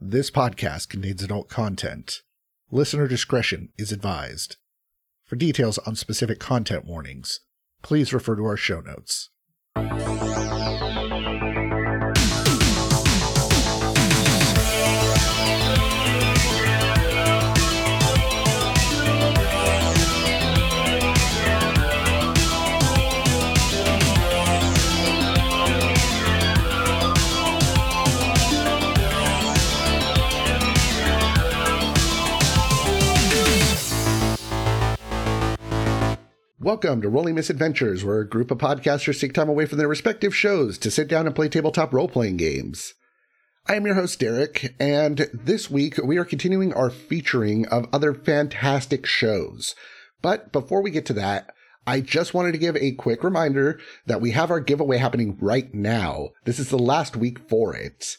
This podcast contains adult content. Listener discretion is advised. For details on specific content warnings, please refer to our show notes. Welcome to Rolling Misadventures, where a group of podcasters take time away from their respective shows to sit down and play tabletop role playing games. I am your host, Derek, and this week we are continuing our featuring of other fantastic shows. But before we get to that, I just wanted to give a quick reminder that we have our giveaway happening right now. This is the last week for it.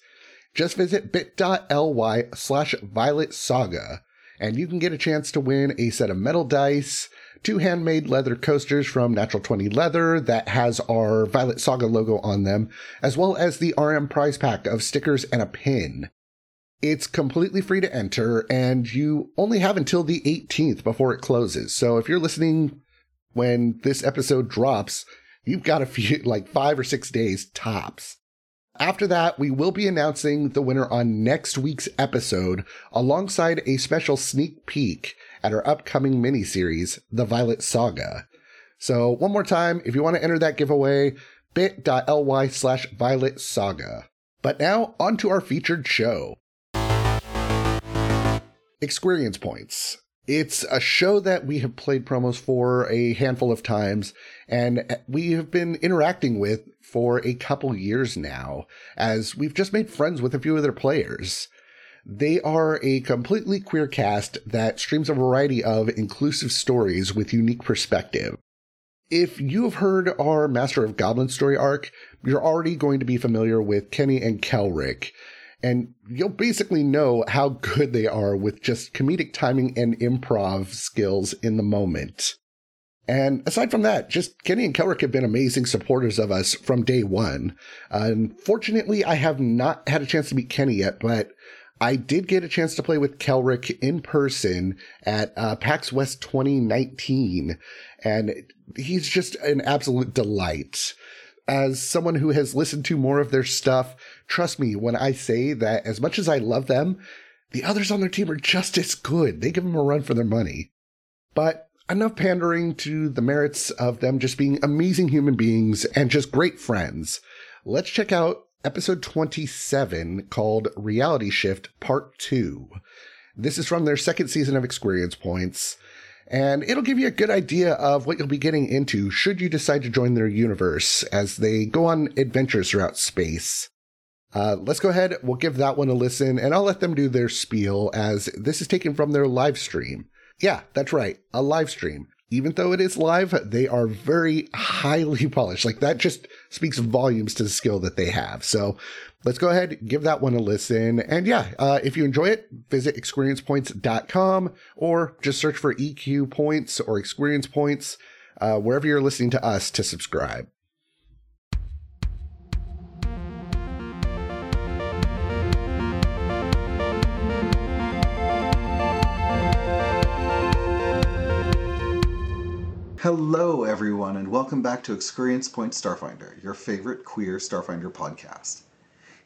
Just visit bit.ly slash violet saga and you can get a chance to win a set of metal dice, two handmade leather coasters from Natural 20 Leather that has our Violet Saga logo on them, as well as the RM prize pack of stickers and a pin. It's completely free to enter, and you only have until the 18th before it closes. So if you're listening when this episode drops, you've got a few, like five or six days tops. After that, we will be announcing the winner on next week's episode alongside a special sneak peek at our upcoming miniseries, The Violet Saga. So one more time, if you want to enter that giveaway, bit.ly slash violet saga. But now on to our featured show. Experience Points. It's a show that we have played promos for a handful of times, and we have been interacting with for a couple years now, as we've just made friends with a few of their players. They are a completely queer cast that streams a variety of inclusive stories with unique perspective. If you have heard our Master of Goblin story arc, you're already going to be familiar with Kenny and Kelrick, and you'll basically know how good they are with just comedic timing and improv skills in the moment. And aside from that, just Kenny and Kelrick have been amazing supporters of us from day one. Unfortunately, I have not had a chance to meet Kenny yet, but I did get a chance to play with Kelrick in person at uh, PAX West 2019, and he's just an absolute delight. As someone who has listened to more of their stuff, trust me when I say that as much as I love them, the others on their team are just as good. They give them a run for their money. But enough pandering to the merits of them just being amazing human beings and just great friends. Let's check out episode 27 called Reality Shift Part 2. This is from their second season of Experience Points, and it'll give you a good idea of what you'll be getting into should you decide to join their universe as they go on adventures throughout space. Uh, let's go ahead, we'll give that one a listen, and I'll let them do their spiel as this is taken from their live stream. Yeah, that's right. A live stream. Even though it is live, they are very highly polished. Like that just speaks volumes to the skill that they have. So let's go ahead, give that one a listen. And yeah, uh, if you enjoy it, visit experiencepoints.com or just search for EQ points or experience points, uh, wherever you're listening to us to subscribe. Hello, everyone, and welcome back to Experience Point Starfinder, your favorite queer Starfinder podcast.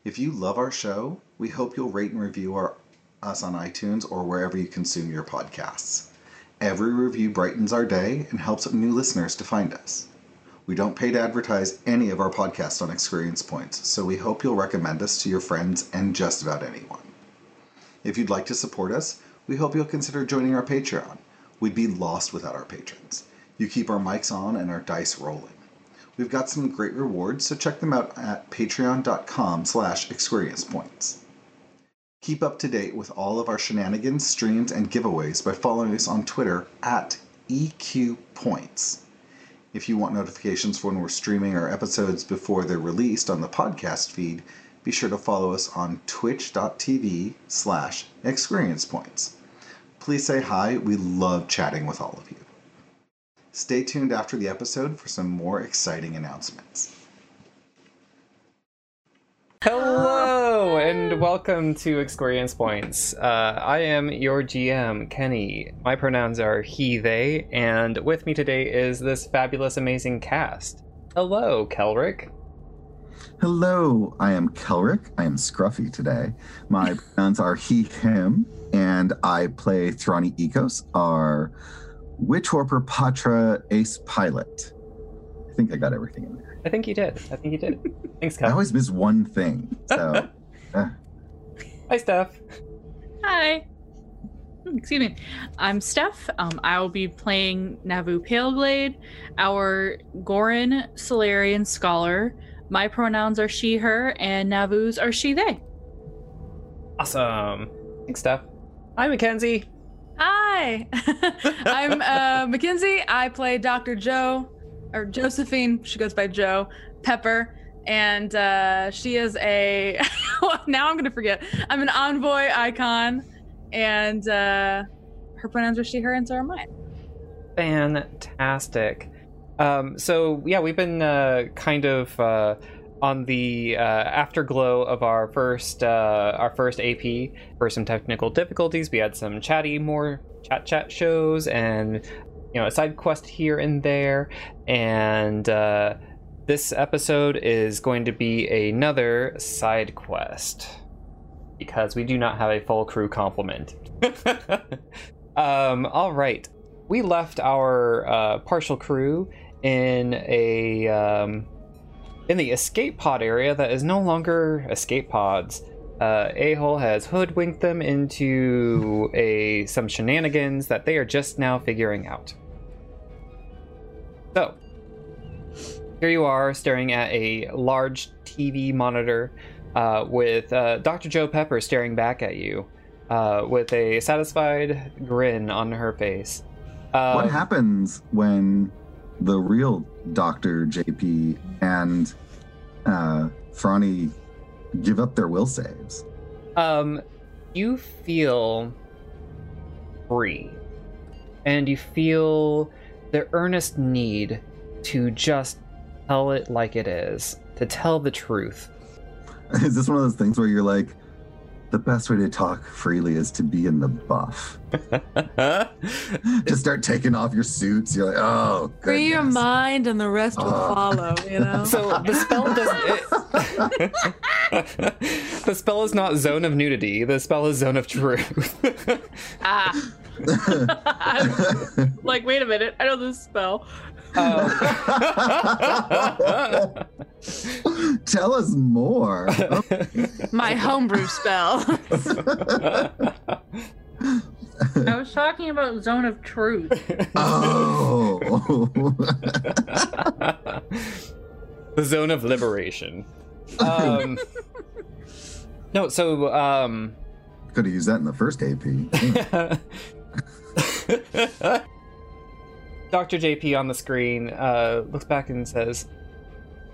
If you love our show, we hope you'll rate and review our, us on iTunes or wherever you consume your podcasts. Every review brightens our day and helps new listeners to find us. We don't pay to advertise any of our podcasts on Experience Points, so we hope you'll recommend us to your friends and just about anyone. If you'd like to support us, we hope you'll consider joining our Patreon. We'd be lost without our patrons. You keep our mics on and our dice rolling. We've got some great rewards, so check them out at patreon.com slash experiencepoints. Keep up to date with all of our shenanigans, streams, and giveaways by following us on Twitter at EQPoints. If you want notifications for when we're streaming our episodes before they're released on the podcast feed, be sure to follow us on twitch.tv slash experiencepoints. Please say hi. We love chatting with all of you. Stay tuned after the episode for some more exciting announcements. Hello Hello and welcome to Experience Points. Uh, I am your GM, Kenny. My pronouns are he, they, and with me today is this fabulous, amazing cast. Hello, Kelric. Hello, I am Kelric. I am scruffy today. My pronouns are he, him, and I play Thrani Ecos, our Witchwarper Pahtra ace pilot. I think I got everything in there. I think you did. I think you did. Thanks, I always miss one thing. So, uh, Hi, Steph. Hi. Excuse me. I'm Steph. Um, I will be playing Navu Paleglade, our Goran Solarian scholar. My pronouns are she, her, and Navu's are she, they. Awesome. Thanks, Steph. Hi, Mackenzie. Hi, I'm uh, Mackenzie. I play Dr. Joe, or Josephine. She goes by Joe Pepper, and uh, she is a. now I'm gonna forget. I'm an envoy icon, and uh, her pronouns are she, her, and so are mine. Fantastic. Um, so yeah, we've been uh, kind of uh, on the uh, afterglow of our first uh, our first AP for some technical difficulties. We had some chatty, more chat chat shows, and you know a side quest here and there. And uh, this episode is going to be another side quest because we do not have a full crew complement. um, all right we left our uh, partial crew in a um, in the escape pod area that is no longer escape pods. Uh, A-hole has hoodwinked them into a some shenanigans that they are just now figuring out. So here you are staring at a large TV monitor uh, with uh, Dr. Joe Pepper staring back at you uh, with a satisfied grin on her face. what Um, happens when the real Dr. JP and uh, Franny give up their will saves? Um, you feel free, and you feel the earnest need to just tell it like it is, to tell the truth. Is this one of those things where you're like, the best way to talk freely is to be in the buff? Just start taking off your suits. You're like, oh, Free your mind, and the rest will Oh. follow. You know. so the spell does it, the spell is not zone of nudity. The spell is zone of truth. ah. like, wait a minute. I know this spell. Um, Tell us more. My homebrew spell. I was talking about Zone of Truth. oh. the zone of liberation. Um, no, so um, Could have used that in the first AP. Dr. JP on the screen uh, looks back and says,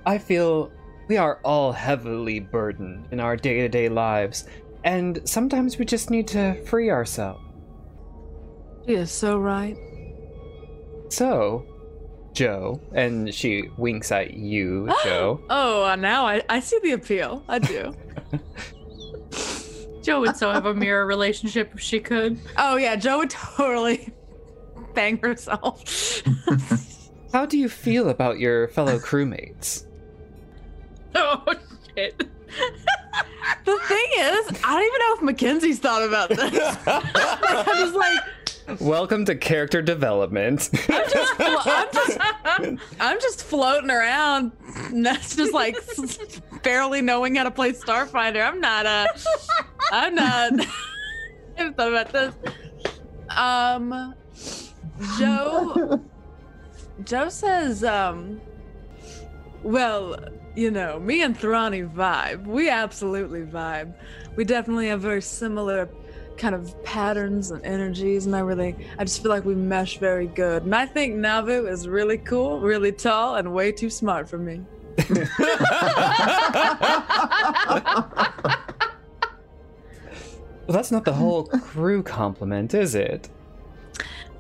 I feel we are all heavily burdened in our day to day lives, and sometimes we just need to free ourselves. She is so right. So, Joe, and she winks at you, Joe. Oh, uh, now I, I see the appeal. I do. Joe would so have a mirror relationship if she could. oh yeah, Joe would totally bang herself. How do you feel about your fellow crewmates? Oh shit. the thing is, I don't even know if Mackenzie's thought about this. I'm just like, Welcome to character development. I'm just, flo- I'm just, I'm just floating around. That's just like barely knowing how to play Starfinder. I'm not uh I'm not. I haven't thought about this. Um, Joe. Joe says, um, well, you know, me and Thrani vibe. We absolutely vibe. We definitely have very similar kind of patterns and energies, and I really, I just feel like we mesh very good. And I think Navu is really cool, really tall, and way too smart for me. well, that's not the whole crew compliment, is it?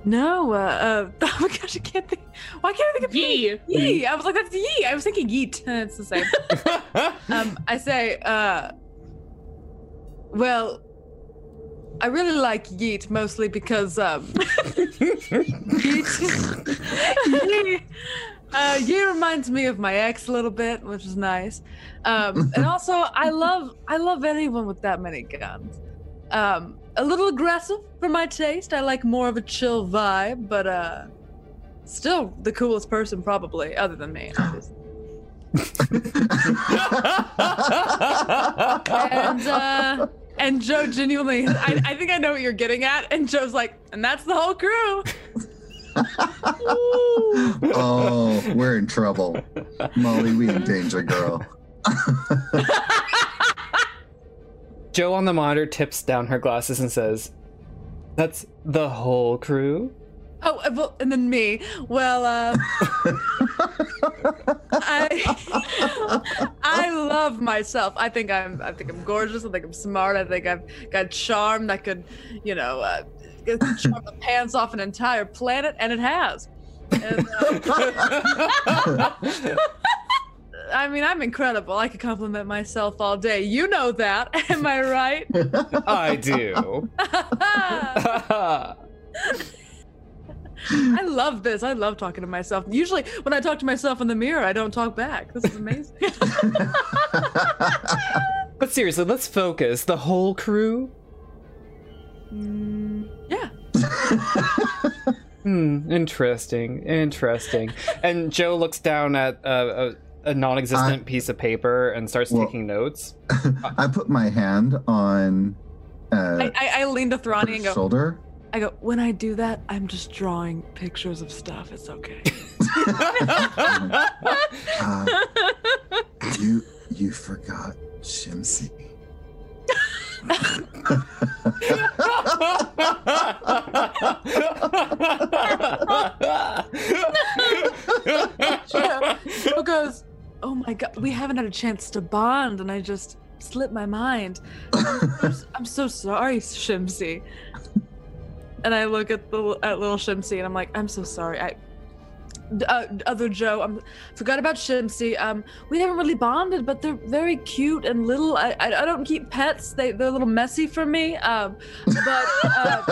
No, uh, uh oh my gosh, I can't think. Why can't I think of Yee. Yee. I was like, that's yee. I was thinking yeet. It's the same. um, I say, uh, Well, I really like Yeet mostly because um, Yeet, Yeet, uh, Yeet reminds me of my ex a little bit, which is nice. Um, and also, I love I love anyone with that many guns. Um, a little aggressive for my taste. I like more of a chill vibe, but uh, still the coolest person probably, other than me. and uh, and Joe genuinely, I, I think I know what you're getting at. And Joe's like, and that's the whole crew. oh, we're in trouble. Molly, we in danger, girl. Joe on the monitor tips down her glasses and says, "That's the whole crew." Oh, uh, well, and then me. Well, uh, I I love myself. I think I'm I think I'm gorgeous. I think I'm smart. I think I've got charm that could, you know, uh, charm the pants off an entire planet, and it has. And, uh, I mean, I'm incredible. I could compliment myself all day. You know that. Am I right? I do. I love this. I love talking to myself. Usually, when I talk to myself in the mirror, I don't talk back. This is amazing. but seriously, let's focus. The whole crew. Mm, yeah. Hmm. Interesting. Interesting. And Joe looks down at uh, a, a non-existent piece of paper and starts Well- taking notes. I put my hand on uh, I, I, I lean to Thrani her and go, shoulder. I go, when I do that, I'm just drawing pictures of stuff. It's okay. Uh, you you forgot Shimsy. Joe, Joe goes, oh my god, we haven't had a chance to bond, and I just slipped my mind. I'm, I'm so sorry, Shimsy. And I look at the at little Shimsy, and I'm like, I'm so sorry. I uh, other Joe, I forgot about Shimsy. Um, we haven't really bonded, but they're very cute and little. I, I, I don't keep pets; they they're a little messy for me. Um, but uh,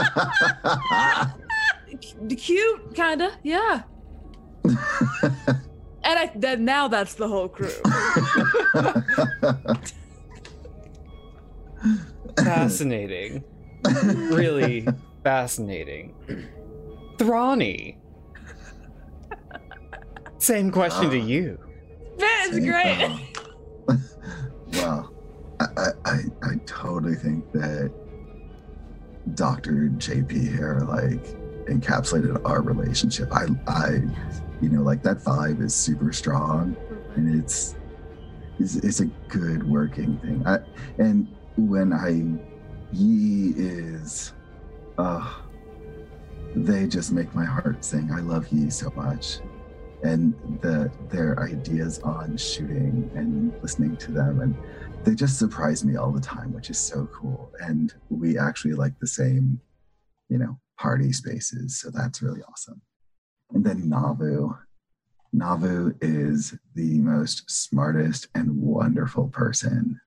c- cute, kinda, yeah. And I then now that's the whole crew. fascinating. really fascinating. Thrani. Same question to you. That is great. well, I, I, I, I totally think that Dr. JP here like encapsulated our relationship. I I you know like that vibe is super strong and it's it's, it's a good working thing. I and when I ye is uh they just make my heart sing. I love ye so much. And the their ideas on shooting and listening to them and they just surprise me all the time, which is so cool. And we actually like the same, you know, party spaces. So that's really awesome. And then Navu. Navu is the most smartest and wonderful person.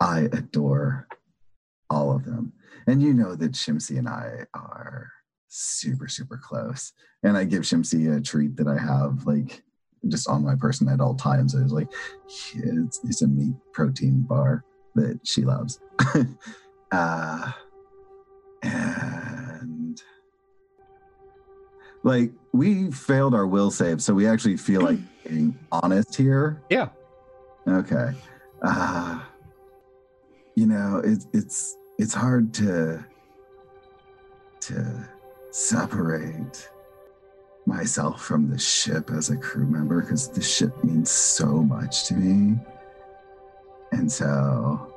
I adore all of them. And you know that Shimsy and I are super, super close. And I give Shimsy a treat that I have like just on my person at all times. It's like it's, it's a meat protein bar that she loves. uh, like we failed our will save, so we actually feel like being honest here. Yeah. Okay. Uh, you know, it's it's it's hard to to separate myself from the ship as a crew member because the ship means so much to me. And so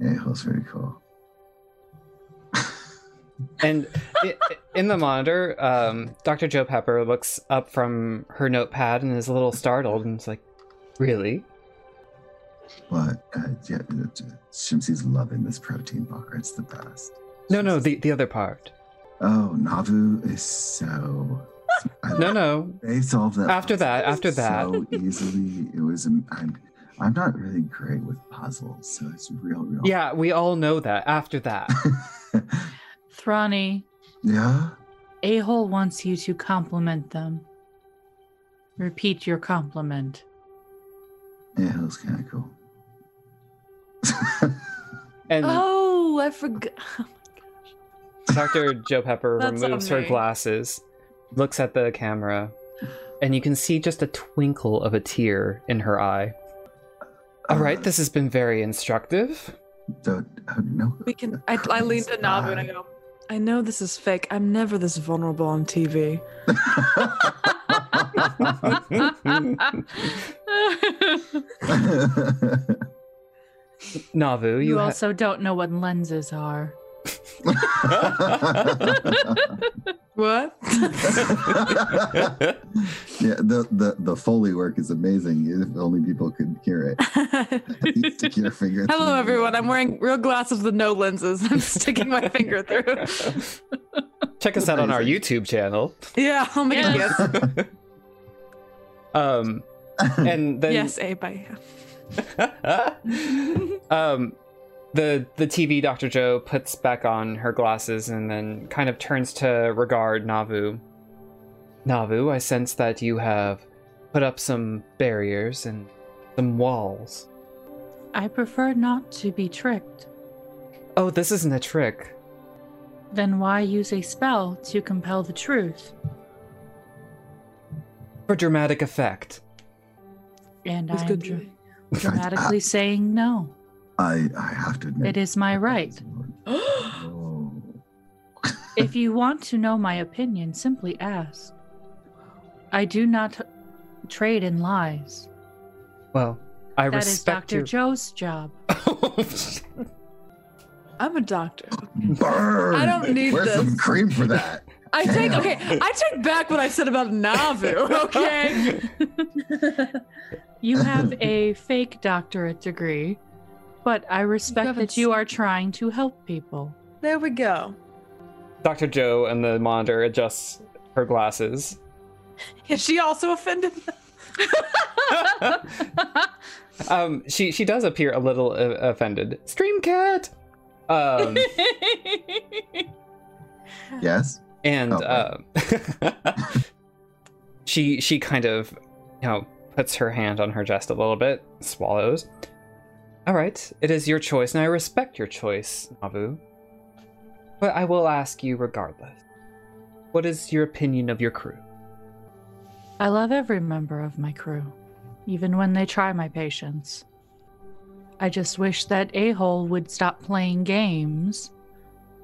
yeah, it was very cool. And i in the monitor, um, Dr. Joe Pepper looks up from her notepad and is a little startled and is like, Really? But uh, yeah, Shimsy's loving this protein bar. It's the best. No, no, the, the other part. Oh, Navu is so. I No, no. They solved that After that, after that. so easily. It was. I'm, I'm not really great with puzzles, so it's real, real. Yeah, we all know that after that. Thrani, yeah. A hole wants you to compliment them. Repeat your compliment. Yeah, it was kind of cool. And Oh, I forgot. Oh Dr. Joe Pepper removes her glasses, looks at the camera, and you can see just a twinkle of a tear in her eye. All right, this has been very instructive. Don't, oh, no. We can. I, I lean to Navu and I go. I know this is fake. I'm never this vulnerable on TV. Navu, you, You ha- also don't know what lenses are. What? yeah, the, the the foley work is amazing. If only people could hear it. Stick your finger Hello, through. everyone. I'm wearing real glasses with no lenses. I'm sticking my finger through. check us out on our YouTube channel. Yeah, I'll make a Yes. guess. Um, and then Yes, A by. um, the the TV Dr. Joe puts back on her glasses and then kind of turns to regard Navu. Navu, I sense that you have put up some barriers and some walls. I prefer not to be tricked. Oh, this isn't a trick. Then why use a spell to compel the truth? For dramatic effect. And It's I'm good. dr- dramatically ah. saying no. I I have to admit. It is my right. Oh. If you want to know my opinion, simply ask. I do not trade in lies. Well, I That is respect That is Dr. your. Joe's job. I'm a doctor. Burn. I don't need Where's some cream for that? I take okay. I take back what I said about Navu. Okay. You have a fake doctorate degree, but I respect haven't that you are trying to help people. there we go. Dr. Joe and the monitor adjusts her glasses. Is she also offended? um, she she does appear a little uh, offended. Streamcat. Um, Yes. and Oh, um, she she kind of you know puts her hand on her chest a little bit, swallows. All right, it is your choice, and I respect your choice, Navu. But I will ask you regardless. What is your opinion of your crew? I love every member of my crew, even when they try my patience. I just wish that a hole would stop playing games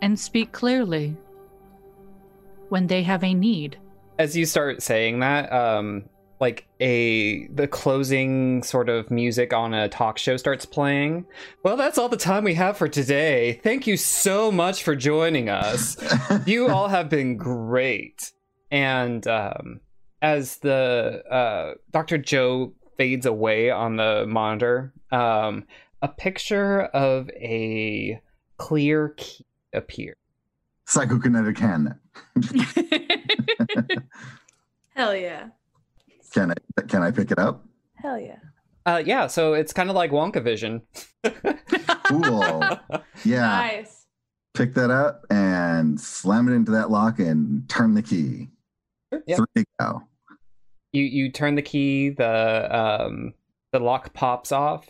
and speak clearly when they have a need. as you start saying that um like a the closing sort of music on a talk show starts playing. Well that's all the time we have for today. Thank you so much for joining us. You all have been great. And um as the uh dr joe fades away on the monitor um a picture of a clear key appears. Psychokinetic hand. Hell yeah. Can I can I pick it up? Hell yeah. uh yeah so it's kind of like wonka vision Cool. Yeah. Nice. Pick that up and slam it into that lock and turn the key. Yep. Three go. you you turn the key the um the lock pops off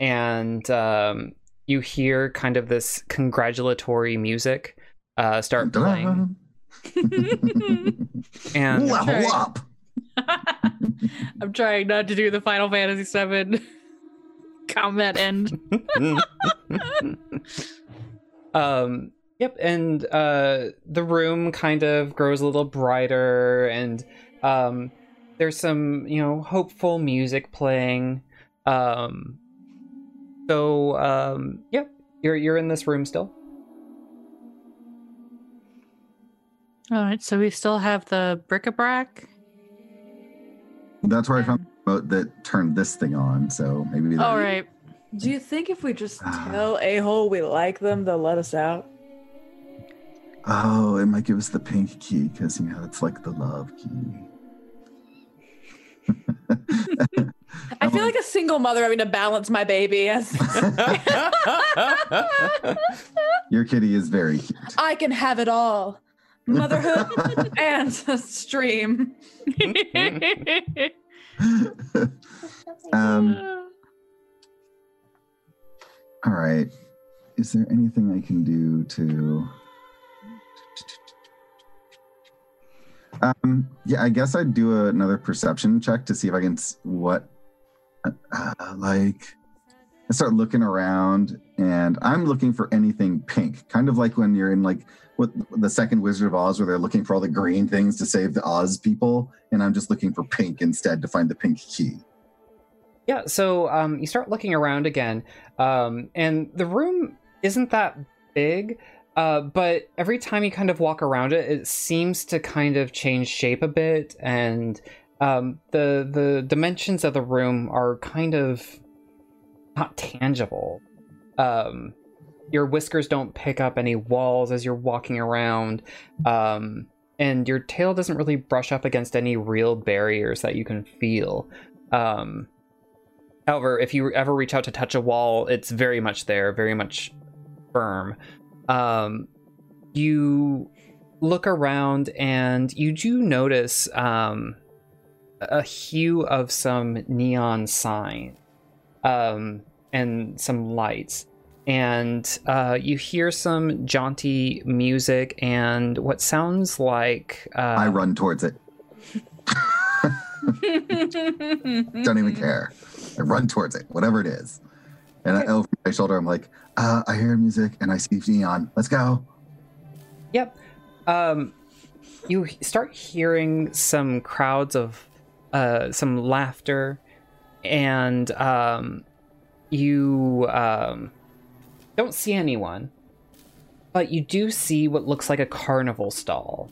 and um you hear kind of this congratulatory music uh start playing and Level Right. I'm trying not to do the Final Fantasy VII combat end. um yep and uh the room kind of grows a little brighter and um there's some you know hopeful music playing um so um yep you're you're in this room still All right, so we still have the bric-a-brac. That's where I found mm. the remote that turned this thing on. So maybe that, All right. Do you think if we just ah. tell a hole we like them, they'll let us out? Oh, it might give us the pink key because you know it's like the love key. I feel feel like a single mother having to balance my baby. As Your kitty is very cute. I can have it all. Motherhood and stream. um, all right. Is there anything I can do to? Um, yeah, I guess I'd do a, another perception check to see if I can s- what, uh, like, I start looking around and I'm looking for anything pink, kind of like when you're in like what the second Wizard of Oz, where they're looking for all the green things to save the Oz people, and I'm just looking for pink instead to find the pink key. Yeah, so um, you start looking around again, um, and the room isn't that big, uh, but every time you kind of walk around it, it seems to kind of change shape a bit, and um, the the dimensions of the room are kind of not tangible. Um, your whiskers don't pick up any walls as you're walking around, um, and your tail doesn't really brush up against any real barriers that you can feel. Um, However, if you ever reach out to touch a wall, it's very much there, very much firm. Um, you look around and you do notice um, a hue of some neon sign um, and some lights. And uh, you hear some jaunty music and what sounds like. Uh, I run towards it. Don't even care. I run towards it, whatever it is. And I, over my shoulder, I'm like, uh, I hear music and I see neon. Let's go. Yep. Um, you start hearing some crowds of uh, some laughter, and um, you um, don't see anyone, but you do see what looks like a carnival stall.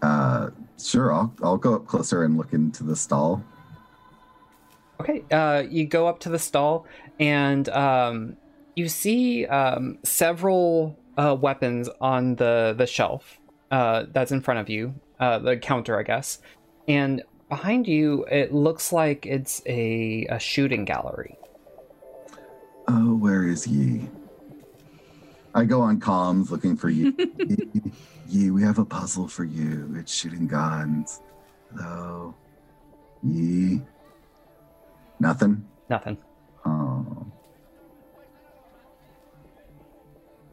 Uh, sure, I'll, I'll go up closer and look into the stall. Okay, uh, you go up to the stall and um, you see um, several uh, weapons on the the shelf uh, that's in front of you, uh, the counter, I guess. And behind you, it looks like it's a, a shooting gallery. Oh, where is ye? I go on comms looking for ye. ye. Ye, we have a puzzle for you. It's shooting guns. Hello. Ye. Nothing? Nothing. Oh.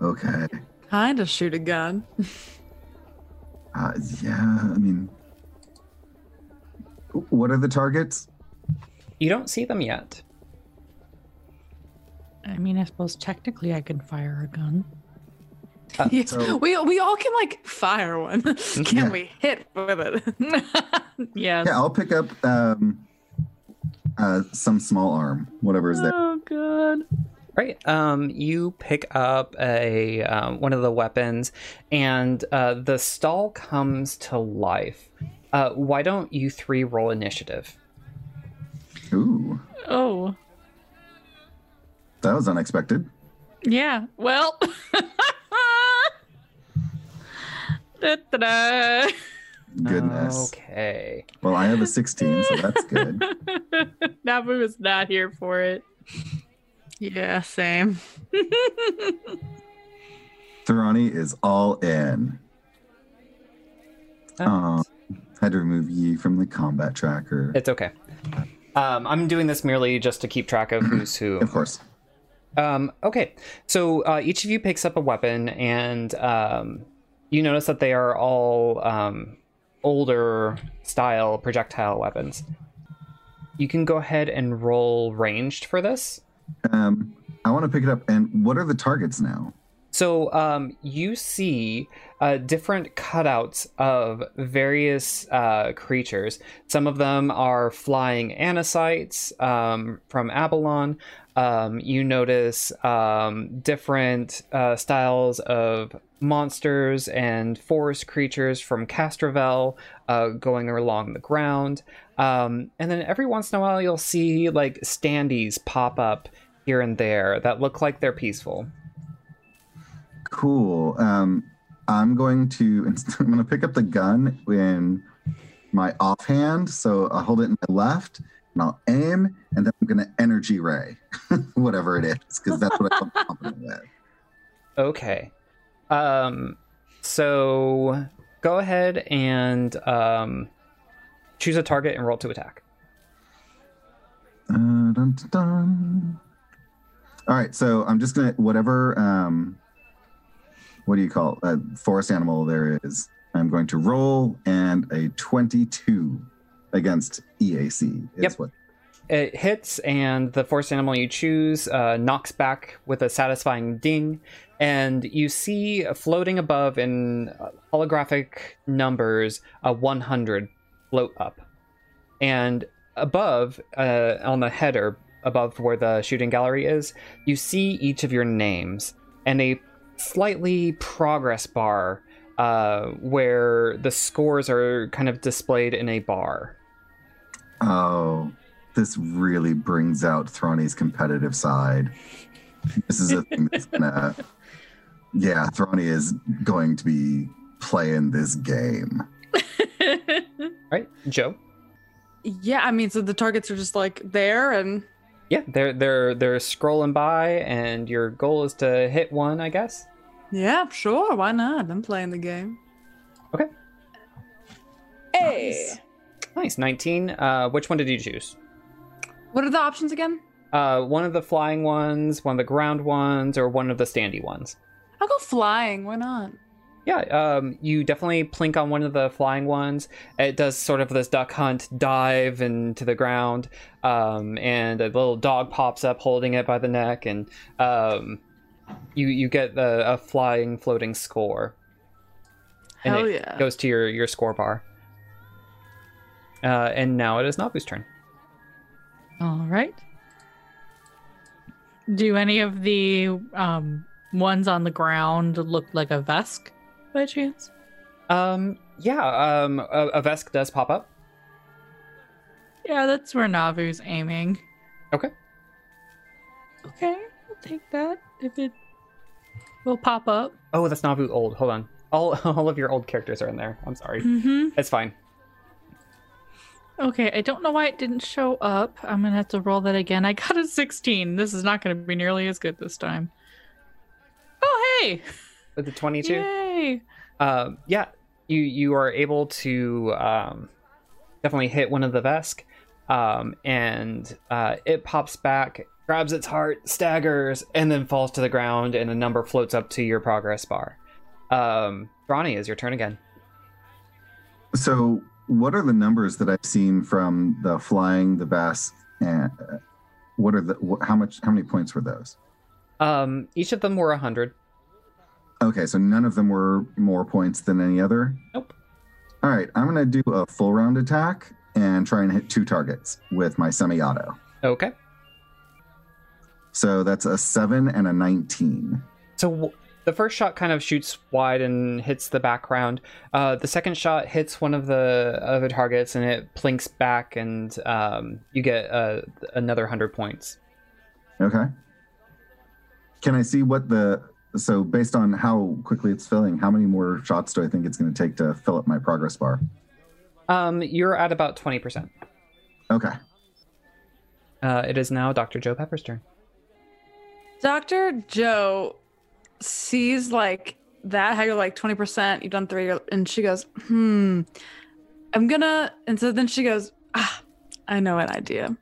Okay. Kind of shoot a gun. Uh, yeah, I mean, what are the targets? You don't see them yet. I mean, I suppose technically I can fire a gun. Yes, So- we we all can like fire one. can Yeah. we hit with it? yes. Yeah, I'll pick up um, uh, some small arm, whatever is there. Oh, good. Right. Um, you pick up a um, one of the weapons, and uh, the stall comes to life. Uh, why don't you three roll initiative? Ooh, Oh, that was unexpected. yeah. Well. Goodness. Okay. Well, I have a 16, so that's good. Navu is not here for it. yeah, same. Thrani is all in. Uh, Um, had to remove ye from the combat tracker. It's okay. Um, I'm doing this merely just to keep track of who's who. Of course. Um, okay, so uh, each of you picks up a weapon, and um, you notice that they are all um, older style projectile weapons. You can go ahead and roll ranged for this. Um, I want to pick it up. And what are the targets now? So um, you see uh, different cutouts of various uh, creatures. Some of them are flying anacites um, from Aballon. Um, you notice um, different uh, styles of monsters and forest creatures from Castrovel uh, going along the ground. Um, and then every once in a while, you'll see like standees pop up here and there that look like they're peaceful. Cool. Um, I'm going to I'm going to pick up the gun in my offhand. So I'll hold it in my left and I'll aim and then I'm going to energy ray, whatever it is, because that's what I'm confident with. Okay. Um, so go ahead and um, choose a target and roll to attack. Uh, dun, dun, dun. All right, so I'm just gonna whatever um, what do you call it? Uh, forest animal there is. I'm going to roll and a 22 against EAC is Yep. what. It hits, and the forest animal you choose uh, knocks back with a satisfying ding, and you see floating above in holographic numbers a 100 float up. And above, uh, on the header, above where the shooting gallery is, you see each of your names and a slightly progress bar uh, where the scores are kind of displayed in a bar. Oh, this really brings out Thrani's competitive side. This is a thing that's gonna. Yeah, Throny is going to be playing this game. Right, Joe? yeah, I mean, so the targets are just like there, and Yeah, they're they're they're scrolling by, and your goal is to hit one, I guess. yeah, sure, why not? I'm playing the game. Okay. Hey, Nice, nineteen. Uh, which one did you choose? what are the options again? Uh, one of the flying ones, one of the ground ones, or one of the standy ones. I'll go flying. Why not? Yeah, um, you definitely plink on one of the flying ones. It does sort of this duck hunt dive into the ground, um, and a little dog pops up holding it by the neck, and um, you you get a, a flying floating score. And Hell it yeah. Goes to your your score bar. Uh, and now it is Navu's turn. All right. Do any of the um, ones on the ground look like a Vesk by chance? Um, yeah, um, a, a Vesk does pop up. Yeah, that's where Navu's aiming. Okay. Okay, I'll take that if it will pop up. Oh, that's Navu old. Hold on. All all of your old characters are in there. I'm sorry. Mm-hmm. It's fine. Okay, I don't know why it didn't show up. I'm gonna have to roll that again. I got a 16. This is not gonna be nearly as good this time. Oh hey! With the 22. Yay! Um, yeah, you you are able to um, definitely hit one of the Vesk, um, and uh, it pops back, grabs its heart, staggers, and then falls to the ground, and a number floats up to your progress bar. Um, Ronnie, is your turn again. So, what are the numbers that I've seen from the flying, the Vesk, and uh, what are the wh- how much how many points were those? Um, each of them were a hundred. Okay, so none of them were more points than any other. Nope. All right, I'm gonna do a full round attack and try and hit two targets with my semi-auto. Okay. So that's a seven and a nineteen. So w- the first shot kind of shoots wide and hits the background. Uh, the second shot hits one of the other targets and it plinks back, and um, you get uh, another hundred points. Okay. Can I see what the so based on how quickly it's filling, how many more shots do I think it's going to take to fill up my progress bar? Um, you're at about twenty percent. Okay. Uh, it is now Dr. Joe Pepper's turn. Dr. Joe sees like that, how you're like 20%, you've done three, and she goes, hmm, I'm gonna, and so then she goes, ah, I know an idea.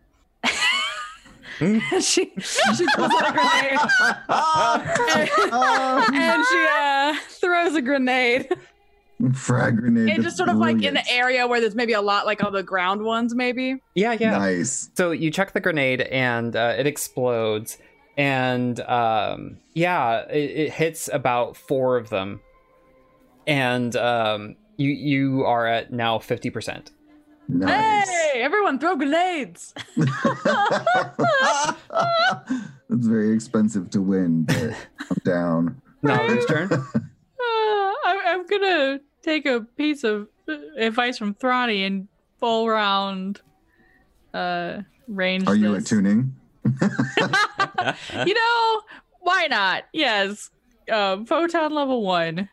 And she, she throws out a grenade. and she uh, throws a grenade. Frag grenade. And just sort of like in the area where there's maybe a lot like all the ground ones, maybe. Yeah, yeah. Nice. So you chuck the grenade and uh, it explodes, and um, yeah, it, it hits about four of them, and um, you you are at now fifty percent. Nice. Hey, everyone throw grenades. It's very expensive to win, but I'm down. Now whose turn? Uh, I'm, I'm gonna take a piece of uh, advice from Thrani and full round uh range. Are you this. attuning? you know, why not? Yes. Um, photon level one.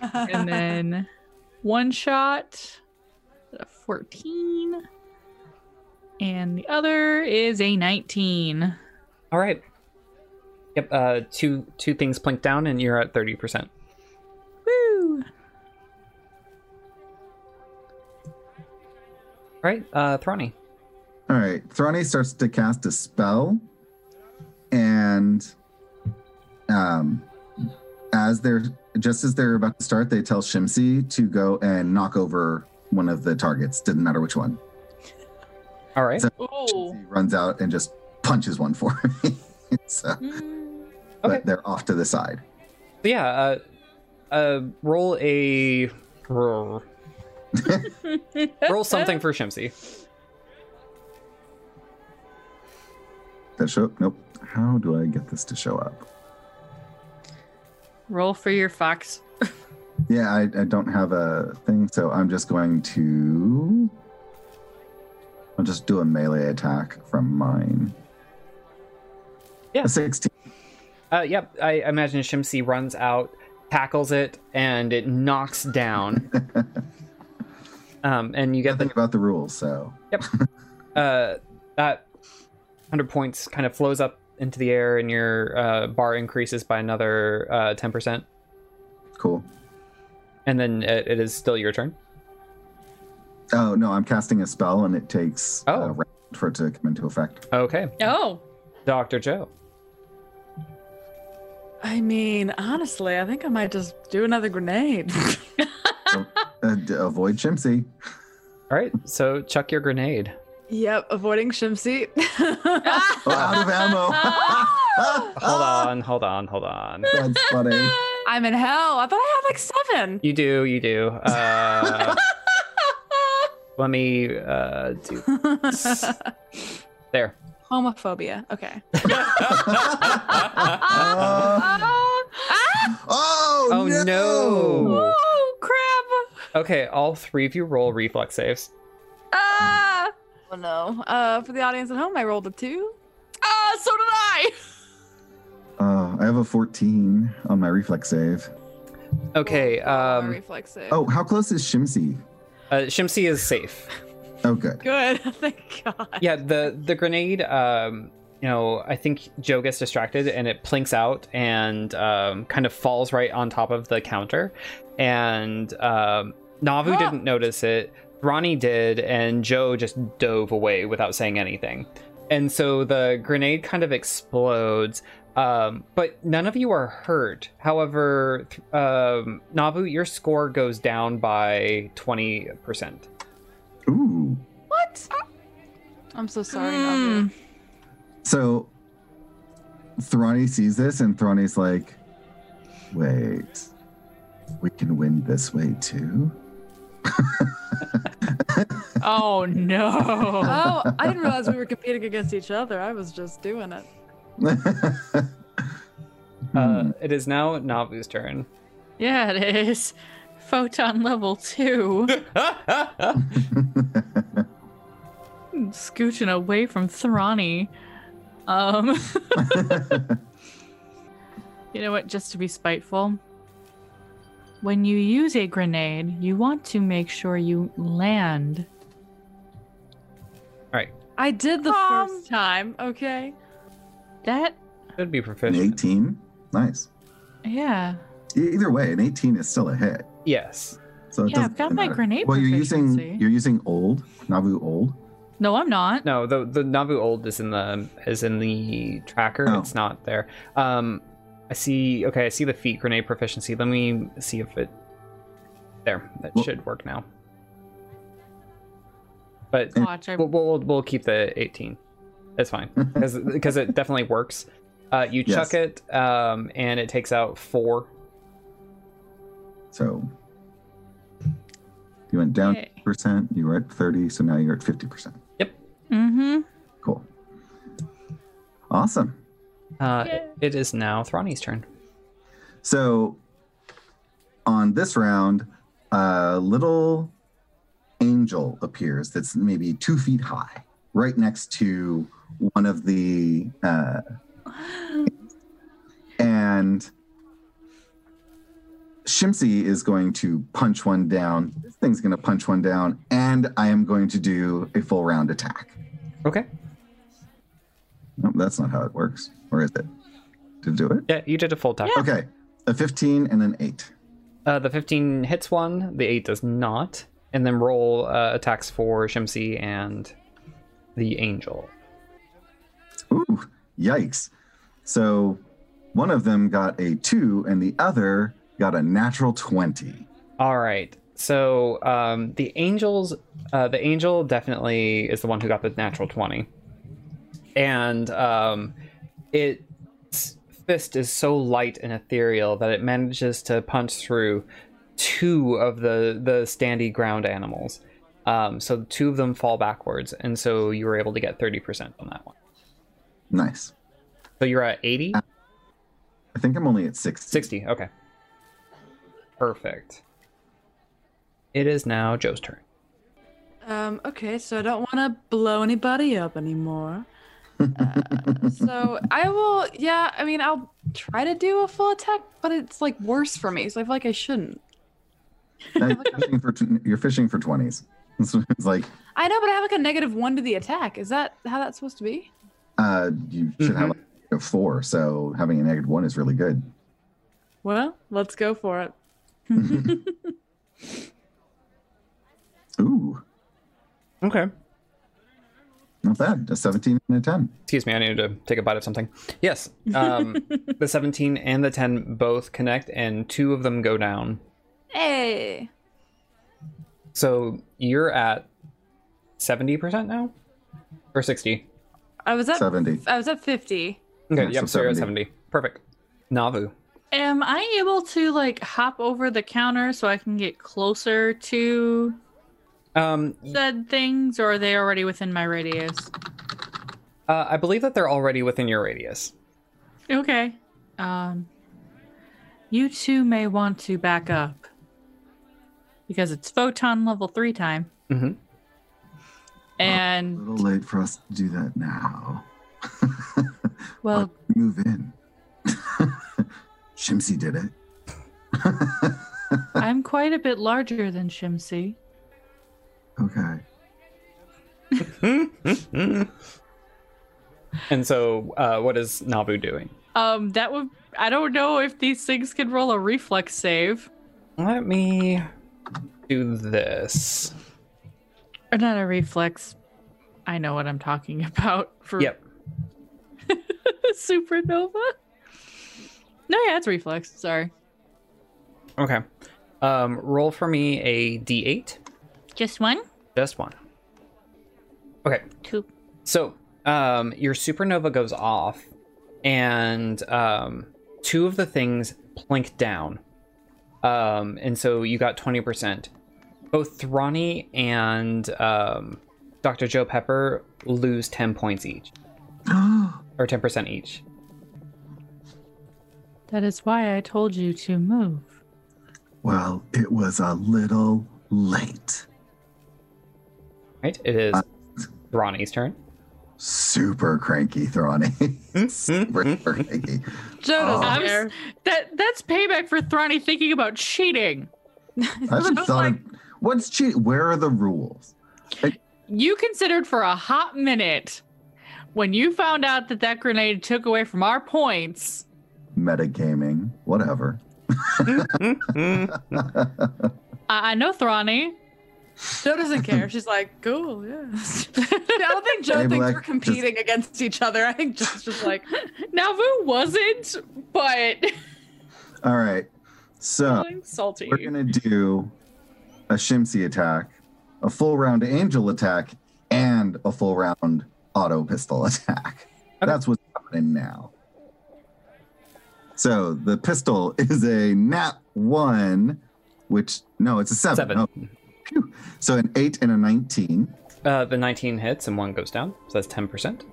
And then one shot. 14. And the other is a 19. All right. Yep. Uh, two two things plink down, and you're at thirty percent. Woo! All right. Uh, Thrani. All right, Thrani starts to cast a spell, and um, as they're just as they're about to start, they tell Shimsy to go and knock over one of the targets. Didn't matter which one. All right. So- Oh. He runs out and just punches one for me. so, Mm. but they're off to the side. Yeah. Uh, uh, roll a roll something for Shimsy. That show up? Nope. How do I get this to show up? Roll for your fox. Yeah, I, I don't have a thing, so I'm just going to. I'll just do a melee attack from mine. Yeah. A 16. Uh, yep. I imagine Shimsy runs out, tackles it, and it knocks down. um, and you get Nothing the about the rules, so. Yep. uh, that 100 points kind of flows up into the air, and your uh, bar increases by another uh, 10%. Cool. And then it, it is still your turn. Oh, no, I'm casting a spell and it takes Oh. a round for it to come into effect. Okay. Oh. Dr. Joe. I mean, honestly, I think I might just do another grenade. Uh, avoid Shimsy. All right. So chuck your grenade. yep, avoiding Shimsy. Oh, out of ammo. Hold on, hold on, hold on. That's funny. I'm in hell. I thought I had like seven. You do, you do. Uh, let me uh, do there. Homophobia. Okay. Oh, Oh no. no. oh crap! Okay, all three of you roll reflex saves. Ah! Oh no. Uh, for the audience at home, I rolled a two. Ah, so did I. Uh, I have a 14 on my reflex save. Okay, um, reflex save. Oh, how close is Shimsy? uh, Shimsy is safe. Oh, good. good. Thank God. Yeah, the the grenade. Um, you know, I think Joe gets distracted and it plinks out and um, kind of falls right on top of the counter. And um, Navu Ah! didn't notice it. Ronnie did, and Joe just dove away without saying anything. And so the grenade kind of explodes. Um, but none of you are hurt. However, th- um, Navu, your score goes down by twenty percent. Ooh. What? I'm so sorry. Navu. So Thrani sees this and Thrani's like, wait, we can win this way too? Oh no. Oh, I didn't realize we were competing against each other. I was just doing it. Uh, it is now Navu's turn. yeah, it is. Photon level two. Scooching away from Thrani. Um You know what, just to be spiteful. When you use a grenade, you want to make sure you land. All right. I did the Um, first time. Okay. That Should be An 18? Nice. yeah. Either way, an 18 is still a hit. Yes. So it Yeah, doesn't I've got my matter. grenade Well, you're using you're using old Navu old. No, I'm not. No, the the Navu old is in the is in the tracker. Oh. It's not there. Um, I see. Okay, I see the feet grenade proficiency. Let me see if it. There, that Well- should work now. But Watch, we'll, we'll we'll keep the 18. It's fine because because it definitely works. Uh, you Yes. chuck it, um, and it takes out four. So you went down Yay. percent. You were at 30, so now you're at 50 percent. Yep. Mm-hmm. Cool. Awesome. Uh, Yay. it is now Thrani's turn. So on this round, a little angel appears that's maybe two feet high, right next to one of the uh, and Shimsy is going to punch one down. This thing's going to punch one down, and I am going to do a full round attack. Okay. Nope, that's not how it works. Or is it? To do it? Yeah, you did a full attack. Okay. A 15 and an 8. Uh, the 15 hits one, the 8 does not. And then roll uh, attacks for Shimsy and the Angel. Yikes. So one of them got a 2, and the other got a natural 20. All right. So um, the angels, uh, the angel definitely is the one who got the natural twenty, and um, its fist is so light and ethereal that it manages to punch through two of the the standy ground animals. Um, so two of them fall backwards, and so you were able to get thirty percent on that one. Nice. So you're at eighty. I think I'm only at 60. 60 okay perfect it is now joe's turn Um, okay, so I don't want to blow anybody up anymore. Uh, so I will, yeah, I mean, I'll try to do a full attack, but it's like worse for me, so I feel like I shouldn't. You're, fishing for, tw- you're fishing for 20s. It's like I know, but I have like a negative one to the attack. Is that how that's supposed to be? Uh, you should have a 4, so having a negative 1 is really good. Well, let's go for it. Ooh, okay not bad. A 17 and a 10. excuse me i needed to take a bite of something yes um, the 17 and the 10 both connect and two of them go down Hey. so you're at 70% now or 60 I was at 70. I was at 50. okay Yeah, yep so so you're 70. 70 perfect navu Am I able to like hop over the counter so I can get closer to um, said things, or are they already within my radius? uh, i believe that they're already within your radius Okay. Um, you two may want to back up because it's photon level three time, Mhm. And a little late for us to do that now. well, Move in. Shimsy did it. I'm quite a bit larger than Shimsy. Okay. and so uh, what is navu doing Um, that would I don't know if these things can roll a reflex save let me do this or not a reflex. I know what I'm talking about for yep supernova. No, yeah, it's reflex. Sorry. Okay. Um, roll for me a d8. Just one? Just one. Okay. Two. So, um, your supernova goes off, and um, two of the things plink down. Um, and so you got 20%. Both Thrani and um, Dr. Joe Pepper lose 10 points each, or 10% each. That is why I told you to move. well, it was a little late. Right? It is Uh, Thrani's turn. Super cranky, Thrani. Super cranky. Joe doesn't Oh. care. That that's payback for Thrani thinking about cheating. I haven't thought like, of what's cheating. Where are the rules? You considered for a hot minute when you found out that that grenade took away from our points. Metagaming, whatever. I, I know Thrani. Joe doesn't care. She's like, cool, yeah. I don't think Joe thinks like we're competing against each other. I think Joe's just like, Navu wasn't, but All right. So salty. we're gonna do a Shimsy attack, a full round angel attack, and a full round auto pistol attack. That's what's happening now. So the pistol is a nat one, which no, it's a seven. Seven. Oh. So an eight and a nineteen. Uh, the 19 hits and one goes down, so that's 10%.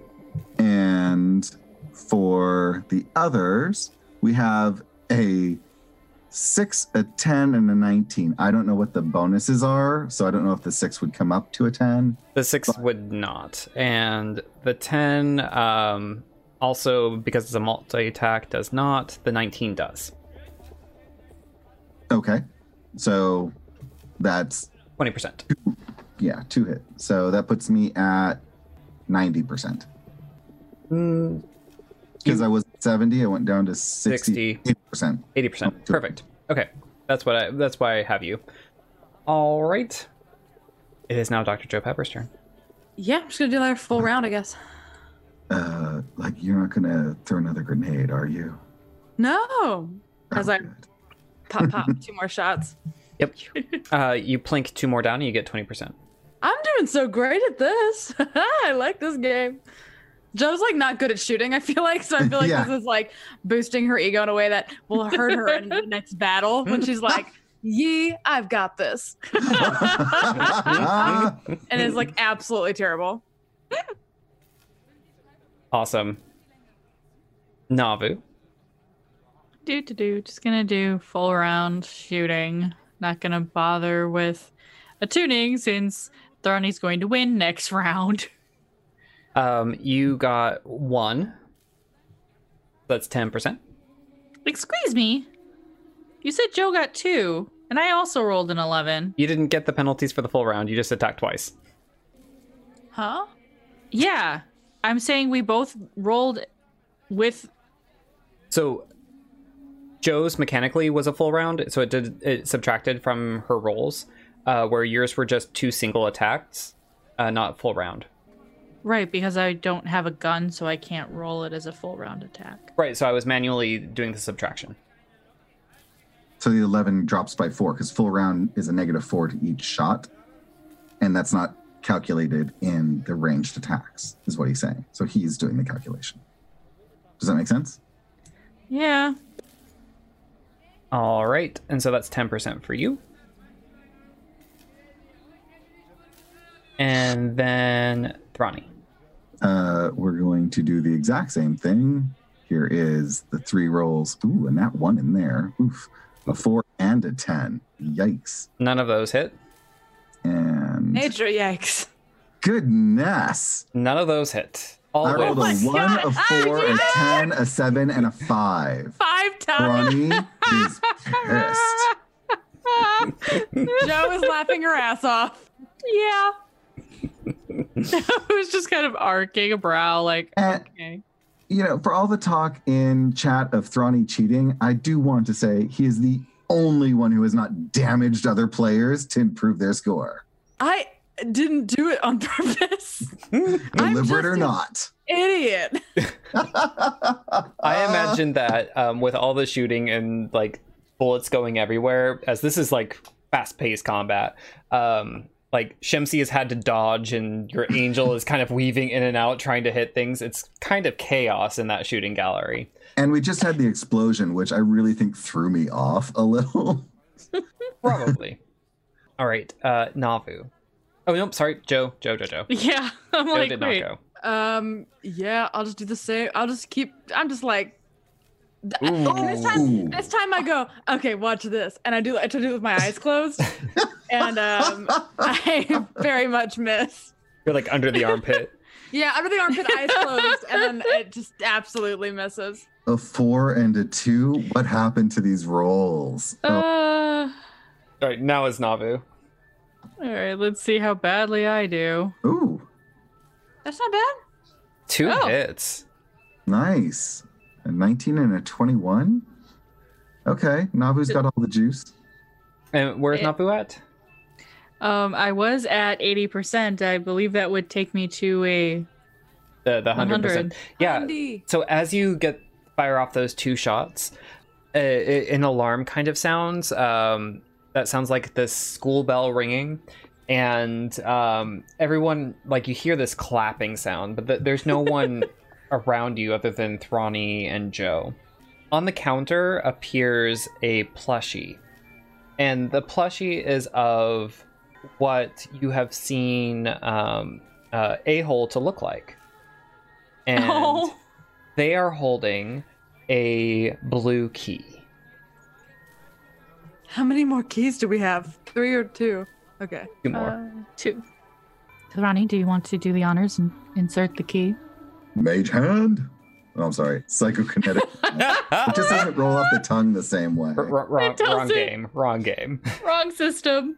And for the others, we have a six, a 10, and a 19. I don't know what the bonuses are, so I don't know if the six would come up to a 10. The six would not, and the 10 um, also because it's a multi attack does not. The 19 does. Okay. So that's, 20%. yeah, two hit. So that puts me at 90%. Mm, Because I was 70, I went down to 60. 60%. 80%. Perfect. Okay. That's what I that's why I have you. All right. It is now Dr. Joe Pepper's turn. Yeah, I'm just gonna do another full round, I guess. Uh, like, you're not going to throw another grenade, are you? No. As Oh, I good. pop pop two more shots. Yep. Uh, you plink two more down and you get 20%. I'm doing so great at this. I like this game. Joe's like not good at shooting, I feel like. So I feel like Yeah. this is like boosting her ego in a way that will hurt her in the next battle when she's like, Yee, I've got this. and it's like absolutely terrible. Awesome. Navu. Do to do. Just gonna do full round shooting. Not gonna bother with a tuning since Thrani's going to win next round. Um, you got one. That's 10%. Excuse me. You said Joe got two, and I also rolled an eleven. You didn't get the penalties for the full round. You just attacked twice. Huh? Yeah, I'm saying we both rolled with. So Joe's mechanically was a full round, so it did it subtracted from her rolls, uh, where yours were just two single attacks, uh, not full round. Right, because I don't have a gun, so I can't roll it as a full round attack. Right, so I was manually doing the subtraction. So the 11 drops by four because full round is a negative four to each shot. And that's not calculated in the ranged attacks, is what he's saying. So he's doing the calculation. Does that make sense? Yeah. All right, and so that's 10% for you. And then Thrani. Uh, we're going to do the exact same thing. Here is the three rolls. Ooh, and that one in there. Oof. A four and a 10. Yikes. None of those hit. And Nature yikes. goodness. None of those hit. All I rolled a wins. my one, God. a four, a 10, a seven, and a five. Five times. Ronnie is pissed. Joe is laughing her ass off. Yeah. I was just kind of arcing a brow, like, And, okay. you know, for all the talk in chat of Thrani cheating, I do want to say he is the only one who has not damaged other players to improve their score, I didn't do it on purpose. Deliberate or not. Idiot. I imagine that um, with all the shooting and like bullets going everywhere, as this is like fast-paced combat, um, like Shimsy has had to dodge, and your angel is kind of weaving in and out trying to hit things. It's kind of chaos in that shooting gallery. And we just had the explosion, which I really think threw me off a little. Probably. all right, uh, Navu. Oh nope, sorry, Joe, Joe, Joe, Joe. Yeah. I'm Joe like, did not wait. go. Um, yeah, I'll just do the same. I'll just keep. I'm just like. Ooh. This time, this time I go. Okay, watch this, and I do. I try to do it with my eyes closed, and um, I very much miss. You're like under the armpit. Yeah, under the armpit, eyes closed, and then it just absolutely misses. A four and a two. What happened to these rolls? Oh, Uh, all right, now is Navu. all right, let's see how badly I do. ooh, That's not bad. Two Oh. hits. nice. A 19 and a 21. Okay, Navu's got all the juice. And where's It- Navu at? Um, I was at 80%. I believe that would take me to a The the hundred 100. percent. Yeah. Andy. So as you get fire off those two shots, uh, i- an alarm kind of sounds. Um, that sounds like the school bell ringing, and um, everyone like you hear this clapping sound, but th- there's no one around you other than Thrani and Joe. On the counter appears a plushie, and the plushie is of what you have seen um, uh, a hole to look like, and Oh. they are holding a blue key. How many more keys do we have? Three or two? Okay. Two more. uh, two. Ronnie, do you want to do the honors and insert the key? Mage hand. Oh, I'm sorry. Psychokinetic. it just doesn't roll off the tongue the same way. R- r- wrong, wrong game. Wrong game. Wrong system.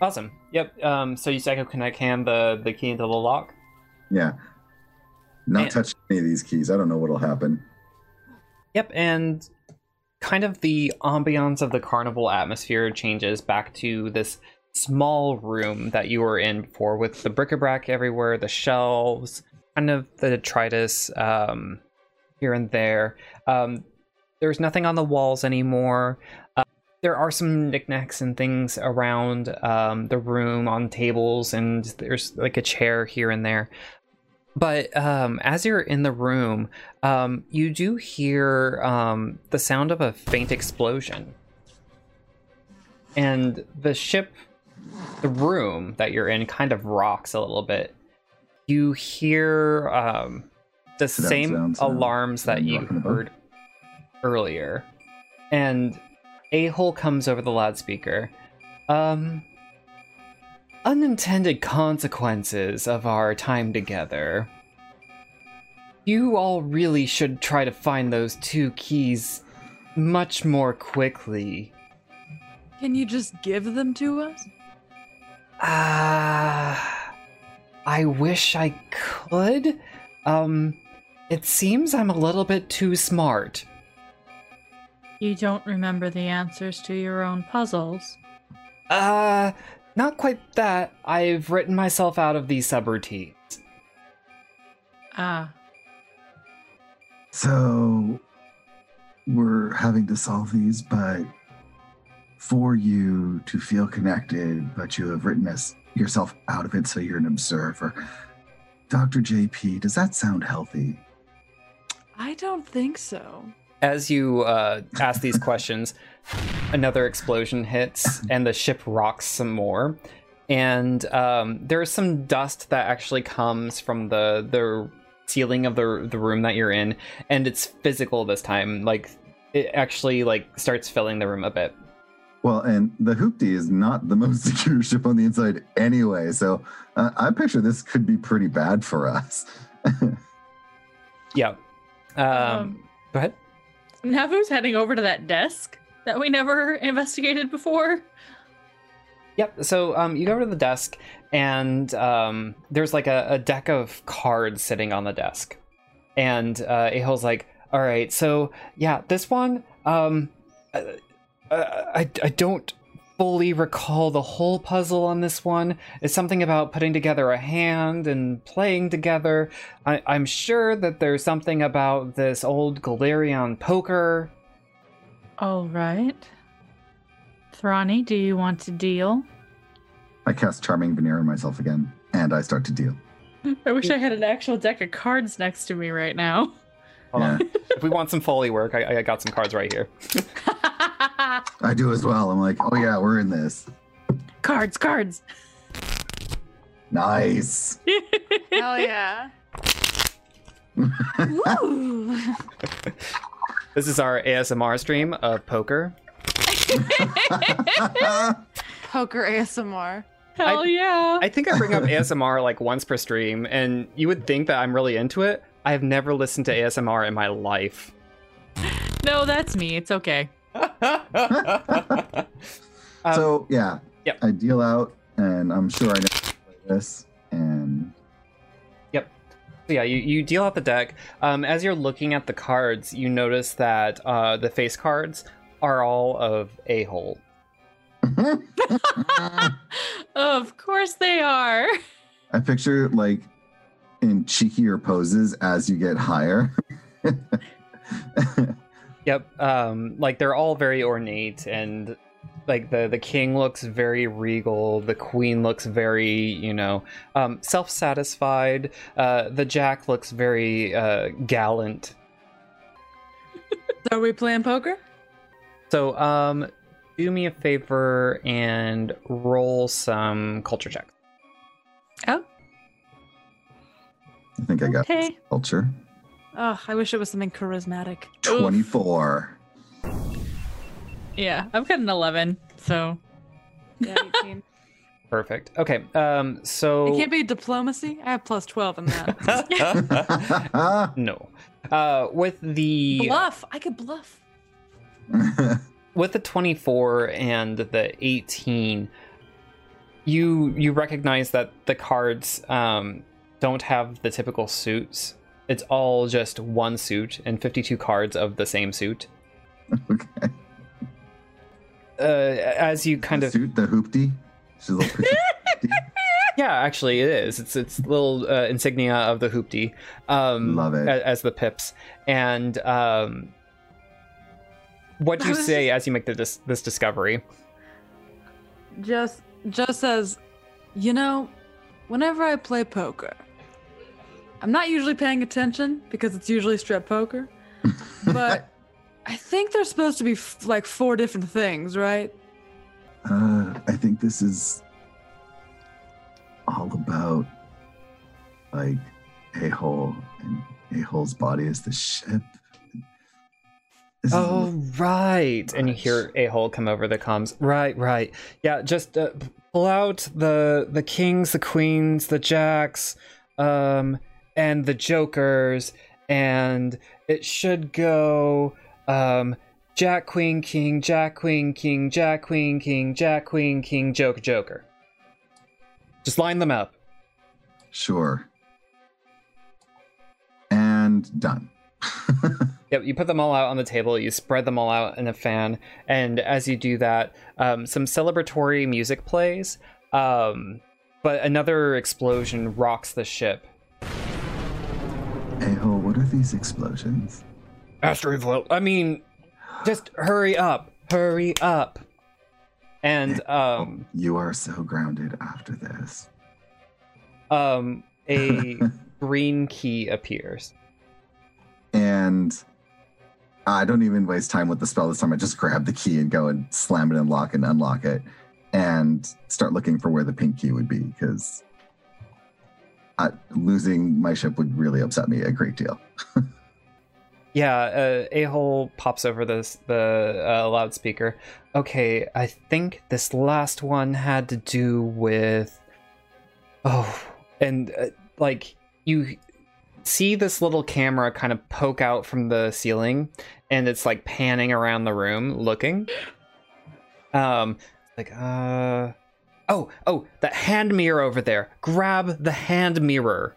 Awesome. Yep. Um. So you psychokinetic hand the the key into the lock. Yeah. Not Man. touch any of these keys. I don't know what'll happen. Yep, and kind of the ambiance of the carnival atmosphere changes back to this small room that you were in before with the bric-a-brac everywhere, the shelves, kind of the detritus um, here and there. Um, there's nothing on the walls anymore. There are some knickknacks and things around um, the room on tables, and there's like a chair here and there. But um, as you're in the room, um, you do hear um, the sound of a faint explosion. And the ship, the room that you're in, kind of rocks a little bit. You hear um, the same alarms that you heard earlier. And a hole comes over the loudspeaker. Um, unintended consequences of our time together. You all really should try to find those two keys much more quickly. Can you just give them to us? Ah, I wish I could. Um, it seems I'm a little bit too smart. You don't remember the answers to your own puzzles. Uh, not quite that. I've written myself out of these subroutines. Ah, So we're having to solve these, but for you to feel connected, but you have written us yourself out of it, so you're an observer. Dr. JP, does that sound healthy? I don't think so. As you uh, ask these questions, another explosion hits and the ship rocks some more. And um, there's some dust that actually comes from the the ceiling of the the room that you're in, and it's physical this time. Like it actually like starts filling the room a bit. Well, and the Hoopty is not the most secure ship on the inside anyway, so uh, I picture this could be pretty bad for us. Yeah. Um, Um, go ahead. Navu's heading over to that desk that we never investigated before. Yep. So um, you go over to the desk, and um, there's like a, a deck of cards sitting on the desk, and uh, Ahol's like, "All right, so yeah, this one, um, uh, uh, I I don't fully recall the whole puzzle on this one. It's something about putting together a hand and playing together. I, I'm sure that there's something about this old Galerion poker. All right. Thrani, do you want to deal? I cast Charming Veneer on myself again, and I start to deal. I wish I had an actual deck of cards next to me right now. Hold Yeah, on. if we want some foley work, I, I got some cards right here. I do as well. I'm like, oh yeah, we're in this. cards, cards. Nice. Hell yeah. Woo! This is our ASMR stream of poker. Poker ASMR. Hell yeah. I think I bring up ASMR like once per stream, and you would think that I'm really into it. I have never listened to ASMR in my life. no, that's me. It's okay. Um, so yeah, Yep. I deal out, and I'm sure I know how to play this. And yep, So yeah, you, you deal out the deck. Um, as you're looking at the cards, you notice that uh, the face cards are all of a hole. Of course they are. I picture like in cheekier poses as you get higher. Yep. Um, like they're all very ornate and like the the king looks very regal, the queen looks very, you know, um, self-satisfied. Uh, the jack looks very uh, gallant. So are we playing poker? So, um, do me a favor and roll some culture checks. Oh. I think I got this Okay. culture. Oh, I wish it was something charismatic. 24. Yeah, I've got an 11, so. Yeah, 18. Perfect. Okay. Um. So It can't be diplomacy. I have plus twelve in that. no. Uh, with the bluff. I could bluff. with the 24 and the 18 you you recognize that the cards um, don't have the typical suits it's all just one suit and 52 cards of the same suit okay. uh, as you kind the of suit, the hoopty. She's a little pretty. hoopty. yeah actually it is it's it's little uh, insignia of the hoopty um Love it. a- as the pips and um what do you I was say as you make the dis- this discovery Just just says, you know, whenever I play poker, I'm not usually paying attention because it's usually strip poker, but I think there's supposed to be f- like four different things, right? Uh, I think this is all about like a hole, and a hole's body is the ship. This is a Oh, little- right. And you hear a hole come over the comms. Right, right. Yeah, just uh, pull out the the kings, the queens, the jacks, um, and the jokers, and it should go um, Jack, Queen, King, Jack, Queen, King, Jack, Queen, King, Jack, Queen, King, Joker, Joker. Just line them up. Sure. And done. Yep, you put them all out on the table, you spread them all out in a fan, and as you do that, um, some celebratory music plays, um, but another explosion rocks the ship. Hey ho, what are these explosions? Asteroid float. I mean, just hurry up, hurry up. And um, You are so grounded after this. um, a green key appears. And I don't even waste time with the spell this time. I just grab the key and go and slam it and lock and unlock it and start looking for where the pink key would be because uh, losing my ship would really upset me a great deal. Yeah, uh, a hole pops over this the uh, loudspeaker. Okay, I think this last one had to do with oh, and uh, like you see this little camera kind of poke out from the ceiling, and it's like panning around the room looking. Um, like uh, oh oh, that hand mirror over there. Grab the hand mirror.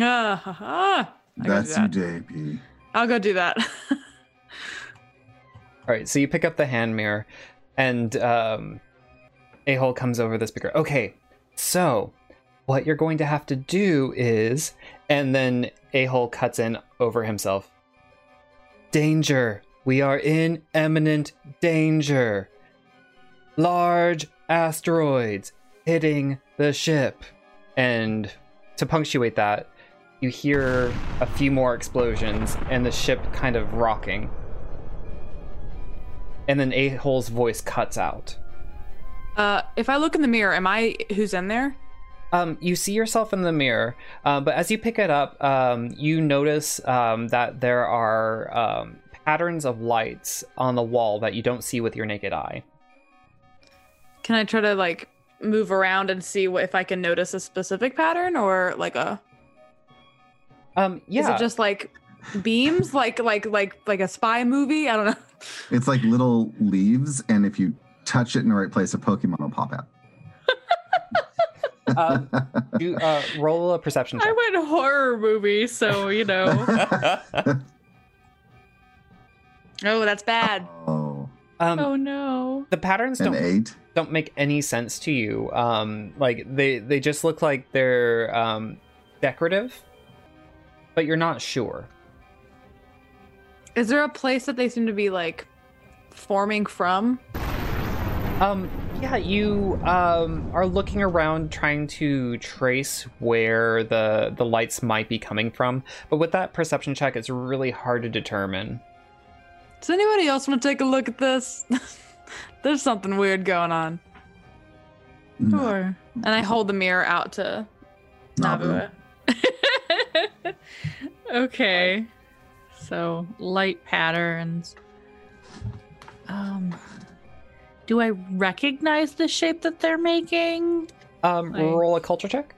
Ah, ha, ha. That's do you, that. JP. I'll go do that. All right, so you pick up the hand mirror, and um, a hole comes over the speaker. Okay, so what you're going to have to do is, and then a hole cuts in over himself. Danger! We are in imminent danger. Large asteroids hitting the ship, and to punctuate that, you hear a few more explosions and the ship kind of rocking. And then a hole's voice cuts out. Uh, if I look in the mirror, am I who's in there? um, you see yourself in the mirror uh, but as you pick it up um, you notice um, that there are um, patterns of lights on the wall that you don't see with your naked eye Can I try to like move around and see what, if I can notice a specific pattern or like a? um, yeah Is it just like beams, like like like like a spy movie? I don't know. It's like little leaves, and if you touch it in the right place, a Pokemon will pop out. uh, you uh, roll a perception check I went horror movie, so you know. oh, that's bad. oh, um, oh no. the patterns don't eight. don't make any sense to you. Um, like they they just look like they're um, decorative, but you're not sure. Is there a place that they seem to be like forming from? Um, yeah, you um are looking around trying to trace where the the lights might be coming from, but with that perception check, it's really hard to determine. Does anybody else want to take a look at this? There's something weird going on. No, Sure. And I hold the mirror out to Navu. Nabua. okay. So light patterns. Um do I recognize the shape that they're making? Um, I- roll a culture check.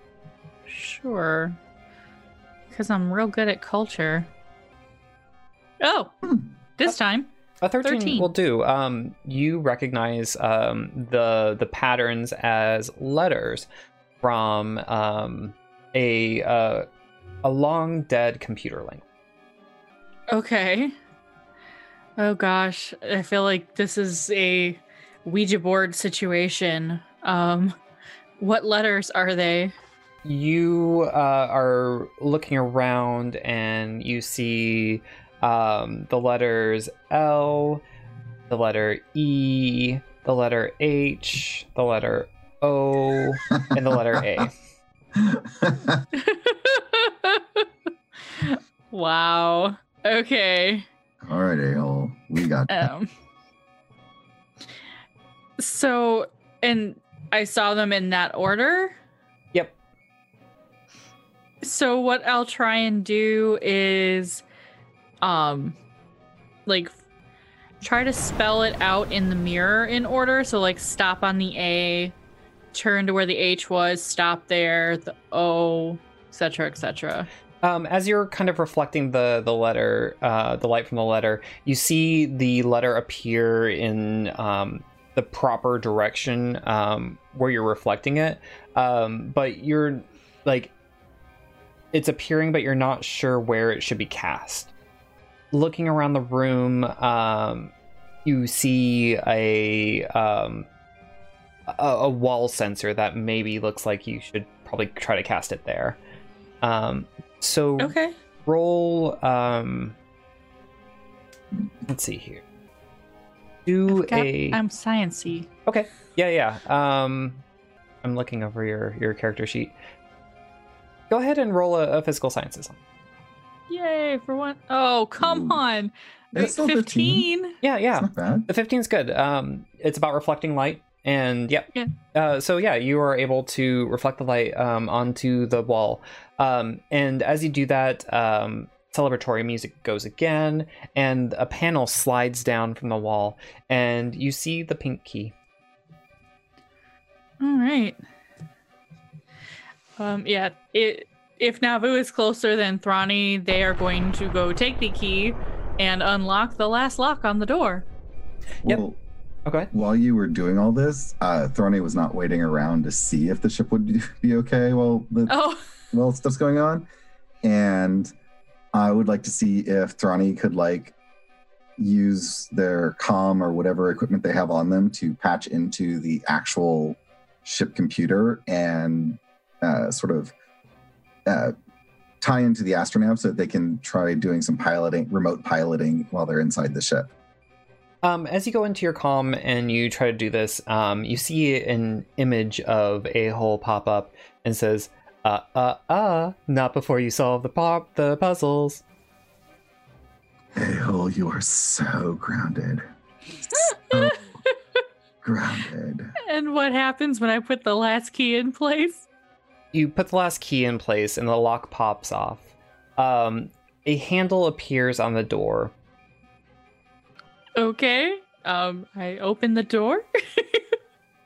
Sure. Because I'm real good at culture. Oh, Hmm. This time. A 13, 13. will do. Um, you recognize um, the the patterns as letters from um, a uh, a long dead computer language. Okay. Oh gosh, I feel like this is a Ouija board situation. Um, what letters are they? You uh, are looking around and you see um, the letters L, the letter E, the letter H, the letter O, and the letter A. wow. Okay. All right, a-hole. We got Um. So, and I saw them in that order. Yep. So what I'll try and do is, um, like, try to spell it out in the mirror in order. So like, stop on the A, turn to where the H was, stop there, the O, etc., etc. Um, as you're kind of reflecting the the letter, uh, the light from the letter, you see the letter appear in um, the proper direction um, where you're reflecting it. Um, but you're like, it's appearing, but you're not sure where it should be cast. Looking around the room, um, you see a, um, a a wall sensor that maybe looks like you should probably try to cast it there. Um, so Okay. roll um let's see here do Got- a I'm sciency. okay yeah yeah um i'm looking over your your character sheet go ahead and roll a, a physical sciences Yay for one. Oh, come Ooh. on. It's still 15. yeah yeah the 15 is good um it's about reflecting light and yeah Yeah. uh, so yeah you are able to reflect the light um, onto the wall um, and as you do that um, celebratory music goes again and a panel slides down from the wall and you see the pink key All right. Um, yeah, it, if Navu is closer than Thrani, they are going to go take the key and unlock the last lock on the door. Yep. Well, okay while you were doing all this, uh, Thrani was not waiting around to see if the ship would be okay while the Oh, while stuff's going on, and I would like to see if Thrani could like use their comm or whatever equipment they have on them to patch into the actual ship computer and uh, sort of uh, tie into the astronav so that they can try doing some piloting, remote piloting while they're inside the ship. Um, as you go into your comm and you try to do this, um, you see an image of a hole pop up and says, "Uh, uh, uh, not before you solve the pop the puzzles." Hey, Hole, you are so grounded. So grounded. and what happens when I put the last key in place? You put the last key in place and the lock pops off. Um, a handle appears on the door. Okay. Um, I open the door.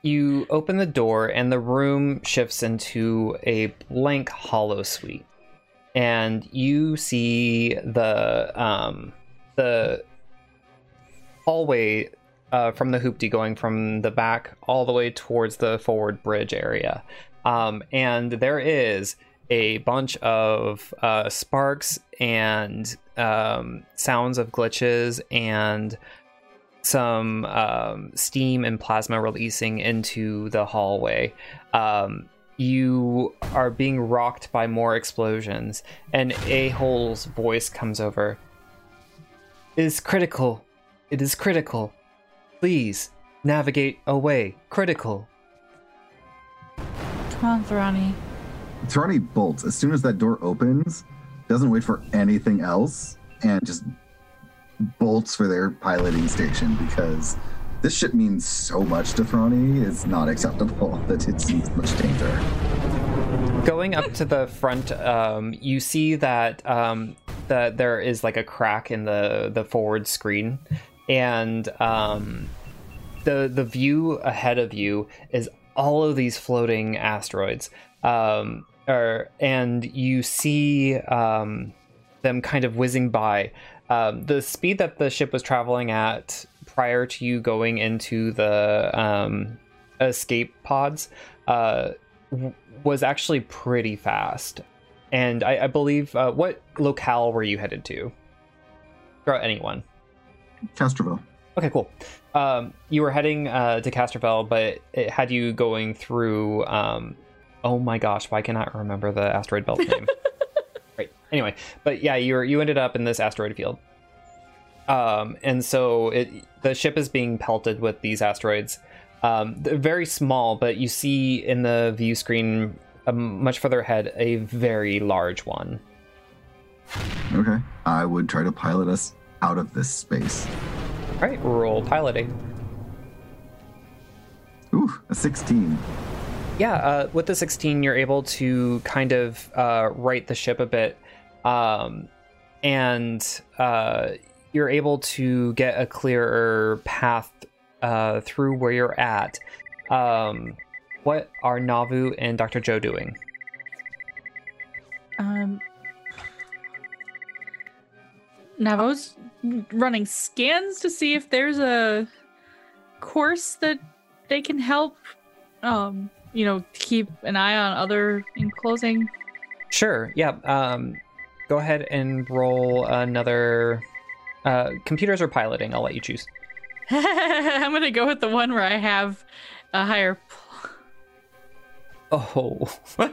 You open the door and the room shifts into a blank hollow suite. And you see the um the hallway uh, from the hoopty going from the back all the way towards the forward bridge area. Um, and there is a bunch of uh, sparks and um, sounds of glitches and some um, steam and plasma releasing into the hallway. Um, you are being rocked by more explosions, and A Hole's voice comes over. It is critical. It is critical. Please navigate away. Critical. Come on, Thrani. Thrani bolts as soon as that door opens, doesn't wait for anything else, and just bolts for their piloting station because this ship means so much to Thrani. It's not acceptable that it's in much danger. Going up to the front, um, you see that um, that there is like a crack in the the forward screen, and um, the the view ahead of you is all of these floating asteroids, um, or, and you see um, them kind of whizzing by. Um, the speed that the ship was traveling at prior to you going into the um, escape pods uh, w- was actually pretty fast. And I, I believe, uh, what locale were you headed to? Throw anyone. Castrovel. Okay, cool. Um, you were heading uh, to Castrovel, but it had you going through. Um, oh my gosh, why cannot I remember the asteroid belt name? right. Anyway, but yeah, you were you ended up in this asteroid field. Um, and so it the ship is being pelted with these asteroids. Um, they're very small, but you see in the view screen um, much further ahead a very large one. Okay. I would try to pilot us out of this space. All right, roll piloting. Ooh, a 16. Yeah, uh, with the 16, you're able to kind of uh, right the ship a bit, um, and uh, you're able to get a clearer path uh, through where you're at. Um, what are Navu and Dr. Joe doing? Um, Navu's running scans to see if there's a course that they can help. Um, you know, keep an eye on other enclosing. Sure, yeah. Um, go ahead and roll another. Uh, computers or piloting? I'll let you choose. I'm gonna go with the one where I have a higher. Oh, the,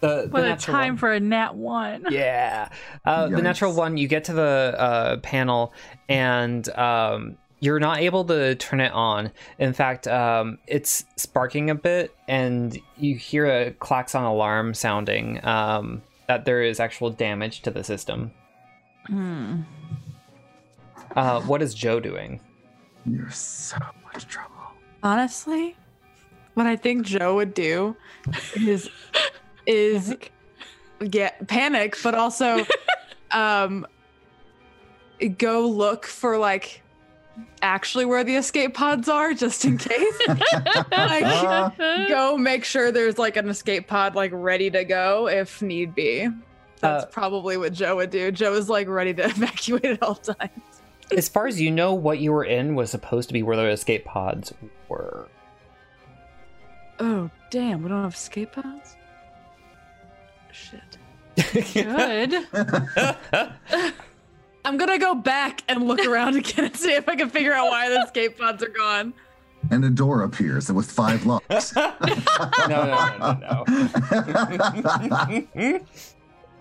the What a time one. for a nat one. Yeah. Uh, the natural one, you get to the uh, panel and um, you're not able to turn it on. In fact, um, it's sparking a bit and you hear a klaxon alarm sounding um, that there is actual damage to the system. Hmm. Uh, what is Joe doing? You're so much trouble. Honestly, what I think Joe would do is is get panic, but also um go look for like actually where the escape pods are just in case. like go make sure there's like an escape pod like ready to go if need be. That's Uh, probably what Joe would do. Joe is like ready to evacuate at all times. As far as you know, what you were in was supposed to be where the escape pods were. Oh damn, we don't have escape pods? Shit. Good. I'm gonna go back and look around again and see if I can figure out why the escape pods are gone. And a door appears with five locks. no, no, no, no, no.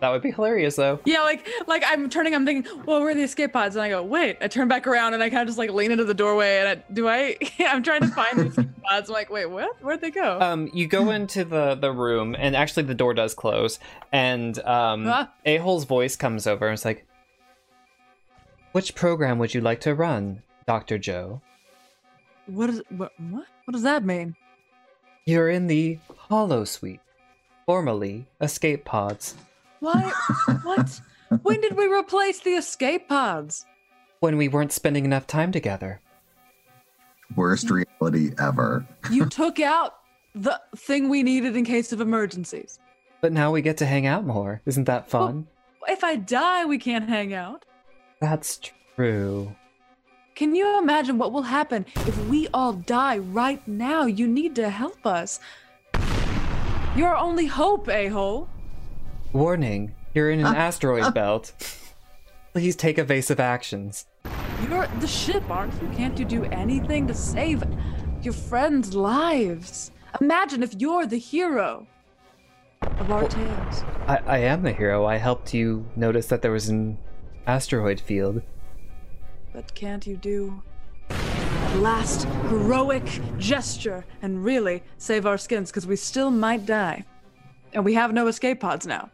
That would be hilarious, though. Yeah, like like I'm turning, I'm thinking, well, where are the escape pods? And I go, wait. I turn back around and I kind of just like lean into the doorway and I, do I? I'm trying to find the escape pods. I'm like, wait, what? Where'd they go? Um, you go into the the room, and actually the door does close, and um, Huh? A-hole's voice comes over and it's like, "Which program would you like to run, Doctor Joe? what is what? What? What does that mean? You're in the Hollow Suite, formerly Escape Pods. Why? what? When did we replace the escape pods? When we weren't spending enough time together." Worst reality ever. You took out the thing we needed in case of emergencies. But now we get to hang out more. Isn't that fun? If I die, we can't hang out. That's true. Can you imagine what will happen if we all die right now? You need to help us. You're our only hope, a hole. Warning, you're in an uh, asteroid uh. belt. Please take evasive actions. You're the ship, aren't you? Can't you do anything to save your friends' lives? Imagine if you're the hero of our tales. I, I am the hero. I helped you notice that there was an asteroid field. But can't you do a last heroic gesture and really save our skins? Because we still might die. And we have no escape pods now.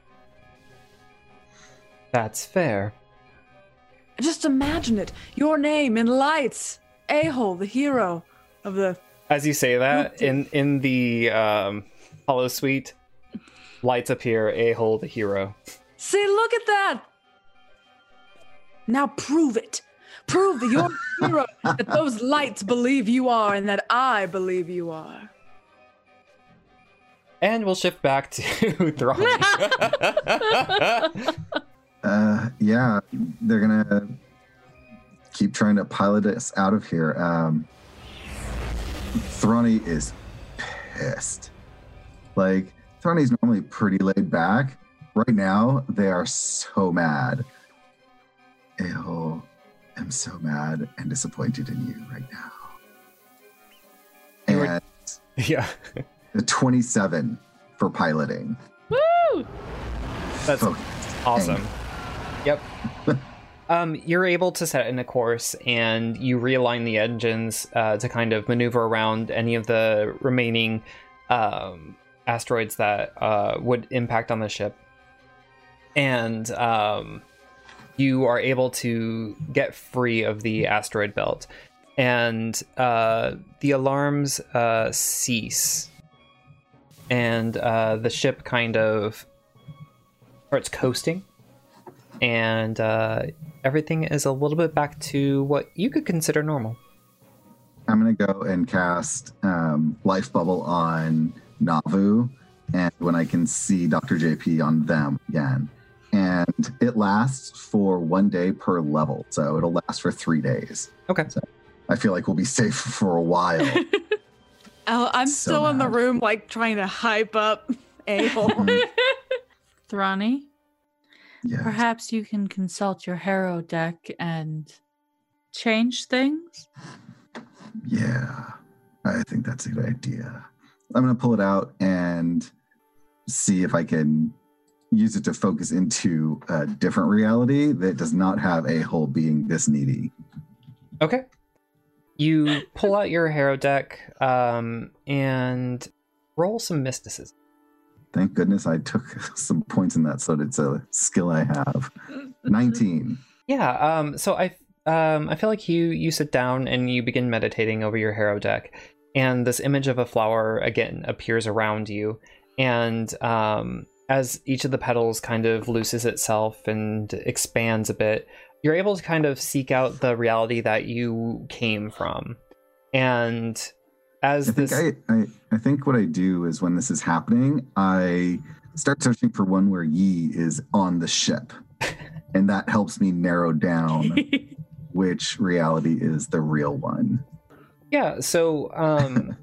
That's fair. Just imagine it. Your name in lights. A-hole, the hero of the. As you say that, in in the um, Hollow Suite, lights appear. A hole, the hero. See, look at that. Now prove it. Prove that you're a hero, that those lights believe you are, and that I believe you are. And we'll shift back to Thrani. Uh, yeah, they're gonna keep trying to pilot us out of here. Um, Thrani is pissed. Like Thrani's normally pretty laid back. Right now, they are so mad. Eho, I'm so mad and disappointed in you right now. You were- And yeah, the 27 for piloting. Woo! that's Focus. awesome. Yep. Um, you're able to set in a course and you realign the engines uh, to kind of maneuver around any of the remaining um, asteroids that uh, would impact on the ship. And um, you are able to get free of the asteroid belt. And uh, the alarms uh, cease. And uh, the ship kind of starts coasting and uh, everything is a little bit back to what you could consider normal. I'm gonna go and cast um, Life Bubble on Navu, and when I can see Dr. JP on them again, and it lasts for one day per level, so it'll last for three days. Okay. So I feel like we'll be safe for a while. Oh, I'm So still in the room, like trying to hype up Abel. Thrani, yeah. perhaps you can consult your Harrow deck and change things. Yeah, I think that's a good idea. I'm gonna pull it out and see if I can use it to focus into a different reality that does not have a whole being this needy. Okay. You pull out your Harrow deck um, and roll some mysticism. Thank goodness I took some points in that, so it's a skill I have. 19. Yeah. Um, so I um, I feel like you you sit down and you begin meditating over your Harrow deck, and this image of a flower again appears around you, and um, as each of the petals kind of looses itself and expands a bit, you're able to kind of seek out the reality that you came from, and as I think I, I, I think what I do is when this is happening, I start searching for one where Yi is on the ship. and that helps me narrow down which reality is the real one. Yeah, so um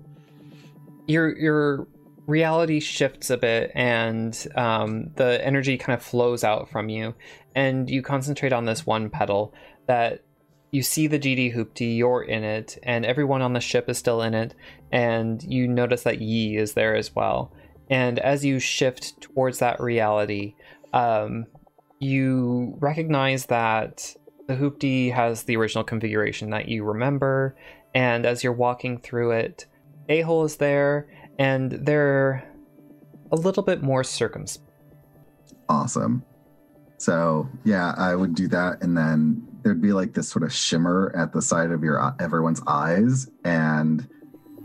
your your reality shifts a bit and um the energy kind of flows out from you and you concentrate on this one petal that you see the GD Hoopty, you're in it, and everyone on the ship is still in it, and you notice that Yi is there as well. And as you shift towards that reality, um, you recognize that the Hoopty has the original configuration that you remember, and as you're walking through it, A hole is there, and they're a little bit more circumspect. Awesome. So yeah, I would do that, and then there'd be like this sort of shimmer at the side of your everyone's eyes, and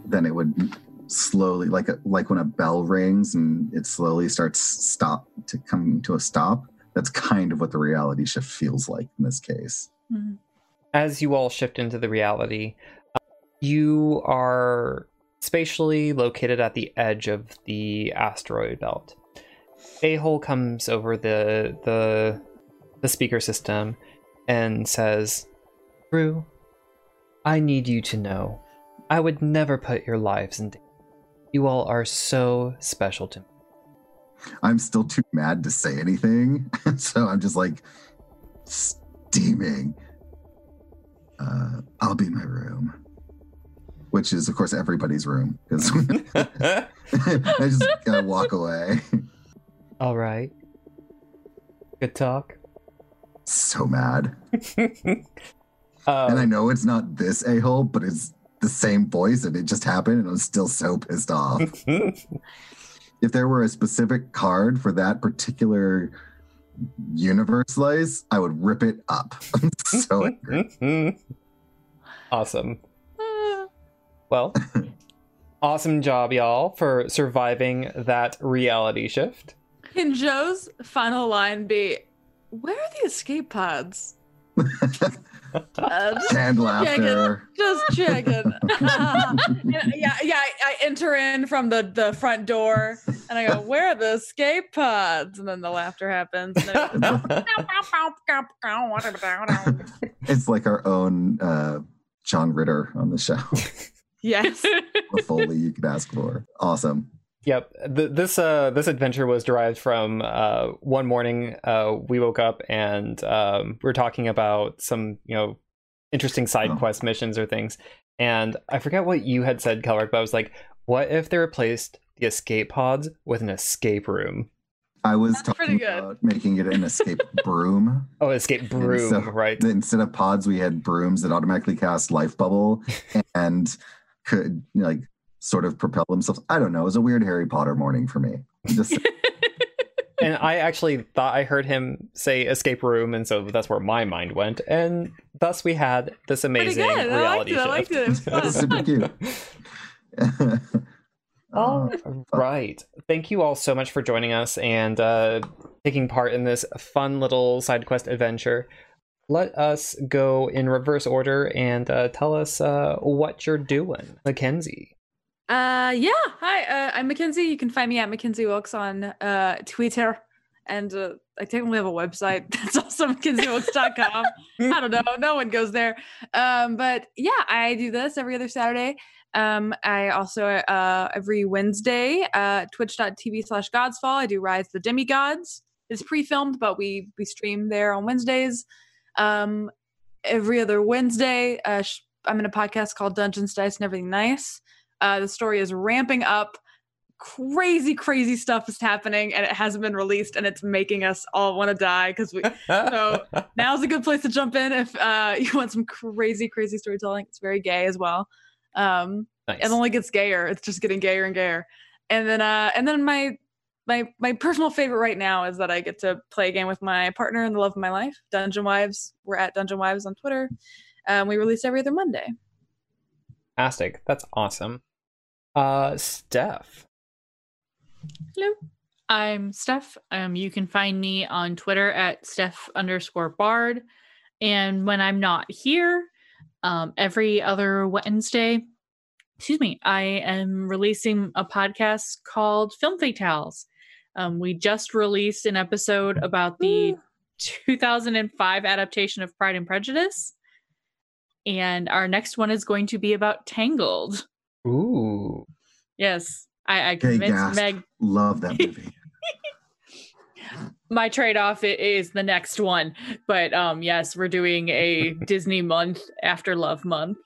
then it would slowly, like a, like when a bell rings and it slowly starts stop to come to a stop. That's kind of what the reality shift feels like in this case. Mhm. As you all shift into the reality, uh, you are spatially located at the edge of the asteroid belt. A hole comes over the the the speaker system and says, "Drew, I need you to know, I would never put your lives in danger. You all are so special to me." I'm still too mad to say anything, so I'm just like steaming. Uh, I'll be in my room, which is of course everybody's room because I just gotta walk away. all right. Good talk. So mad, and um, I know it's not this a hole, but it's the same voice, and it just happened, and I'm still so pissed off. if there were a specific card for that particular universe slice, I would rip it up. I'm so angry. awesome. Well, awesome job, y'all, for surviving that reality shift. Can Joe's final line be, "Where are the escape pods?" Uh, just Canned laughter. Just checking. yeah, yeah. I, I enter in from the the front door, and I go, "Where are the escape pods?" And then the laughter happens. And then It's like our own uh, John Ritter on the show. yes. the Foley you could ask for. Awesome. Yep. Th- this uh this adventure was derived from uh one morning uh we woke up and um we were talking about some, you know, interesting side Oh. quest missions or things. And I forget what you had said, Kelrick, but I was like, what if they replaced the escape pods with an escape room? I was That's talking good. about making it an escape broom. Oh, escape broom, so- right? Instead of pods, we had brooms that automatically cast life bubble and could like sort of propel themselves. I don't know. It was a weird Harry Potter morning for me. Just and I actually thought I heard him say escape room, and so that's where my mind went. And thus we had this amazing good. I liked reality it. I liked it. It was shift. fun. super cute. All right. Thank you all so much for joining us and uh, taking part in this fun little side quest adventure. Let us go in reverse order and uh, tell us uh, what you're doing, Mackenzie. Uh, yeah. Hi, uh, I'm Mackenzie. You can find me at Mackenzie Wilkes on uh, Twitter. And uh, I technically have a website. That's also mackenziewilkes.com. I don't know. No one goes there. Um, but yeah, I do this every other Saturday. Um, I also, uh, every Wednesday, uh, twitch.tv slash godsfall, I do Rise the Demigods. It's pre-filmed, but we, we stream there on Wednesdays. Um, every other Wednesday, uh, sh- I'm in a podcast called Dungeons, Dice, and Everything Nice. Uh, the story is ramping up. Crazy, crazy stuff is happening, and it hasn't been released, and it's making us all want to die because we. So now's a good place to jump in if uh, you want some crazy, crazy storytelling. It's very gay as well. Um, nice. it only gets gayer. It's just getting gayer and gayer. And then, uh, and then my my my personal favorite right now is that I get to play a game with my partner and the love of my life, Dungeon Wives. We're at Dungeon Wives on Twitter. Um, we release every other Monday. Fantastic. That's awesome. Uh, Steph. Hello. I'm Steph. Um, you can find me on Twitter at Steph underscore Bard. And when I'm not here, um, every other Wednesday, excuse me, I am releasing a podcast called Film Fatales. Um, we just released an episode about the 2005 adaptation of Pride and Prejudice. And our next one is going to be about Tangled. Ooh. Yes, I, I convinced gasp. Meg Love that movie. my trade-off is the next one but um yes we're doing a disney month after love month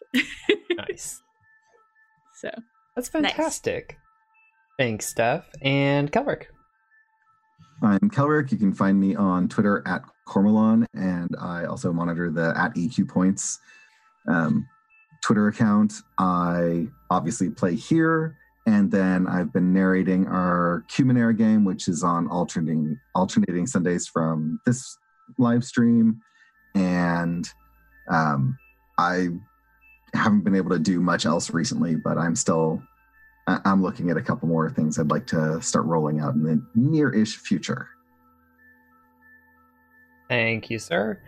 Nice. so That's Nice. fantastic. Thanks, Steph. And Kelrick. I'm Kelrick. You can find me on Twitter at Cormelon, and I also monitor the at EQ Points um, Twitter account. I obviously play here, and then I've been narrating our Numenera game, which is on alternating alternating Sundays from this live stream, and um, I haven't been able to do much else recently, but I'm still I'm looking at a couple more things I'd like to start rolling out in the near-ish future. Thank you, sir.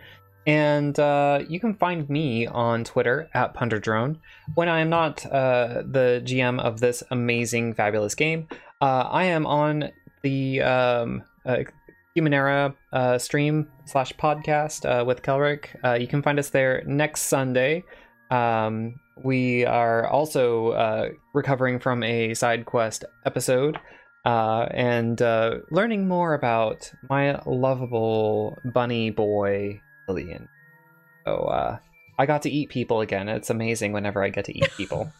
And uh, you can find me on Twitter at Punderdrone. When I am not uh, the GM of this amazing, fabulous game, uh, I am on the um, uh, Numenera uh, stream slash podcast uh, with Kelrick. Uh, you can find us there next Sunday. Um, we are also recovering from a side quest episode uh, and uh, learning more about my lovable bunny boy Lillian. So uh, I got to eat people again. It's amazing whenever I get to eat people.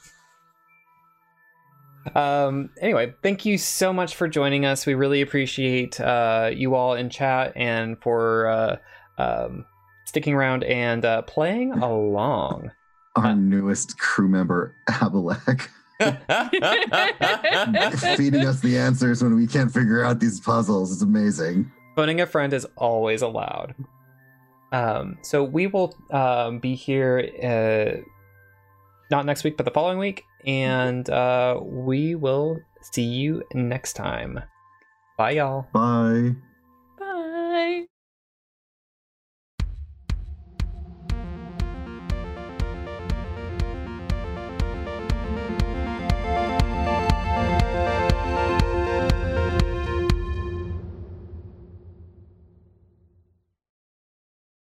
um. Anyway, thank you so much for joining us. We really appreciate uh, you all in chat and for uh, um, sticking around and uh, playing along. Our newest crew member, Abalek, feeding us the answers when we can't figure out these puzzles. It's amazing. phoning a friend is always allowed. Um, so we will um, be here uh, not next week, but the following week, and uh, we will see you next time. Bye, y'all. Bye.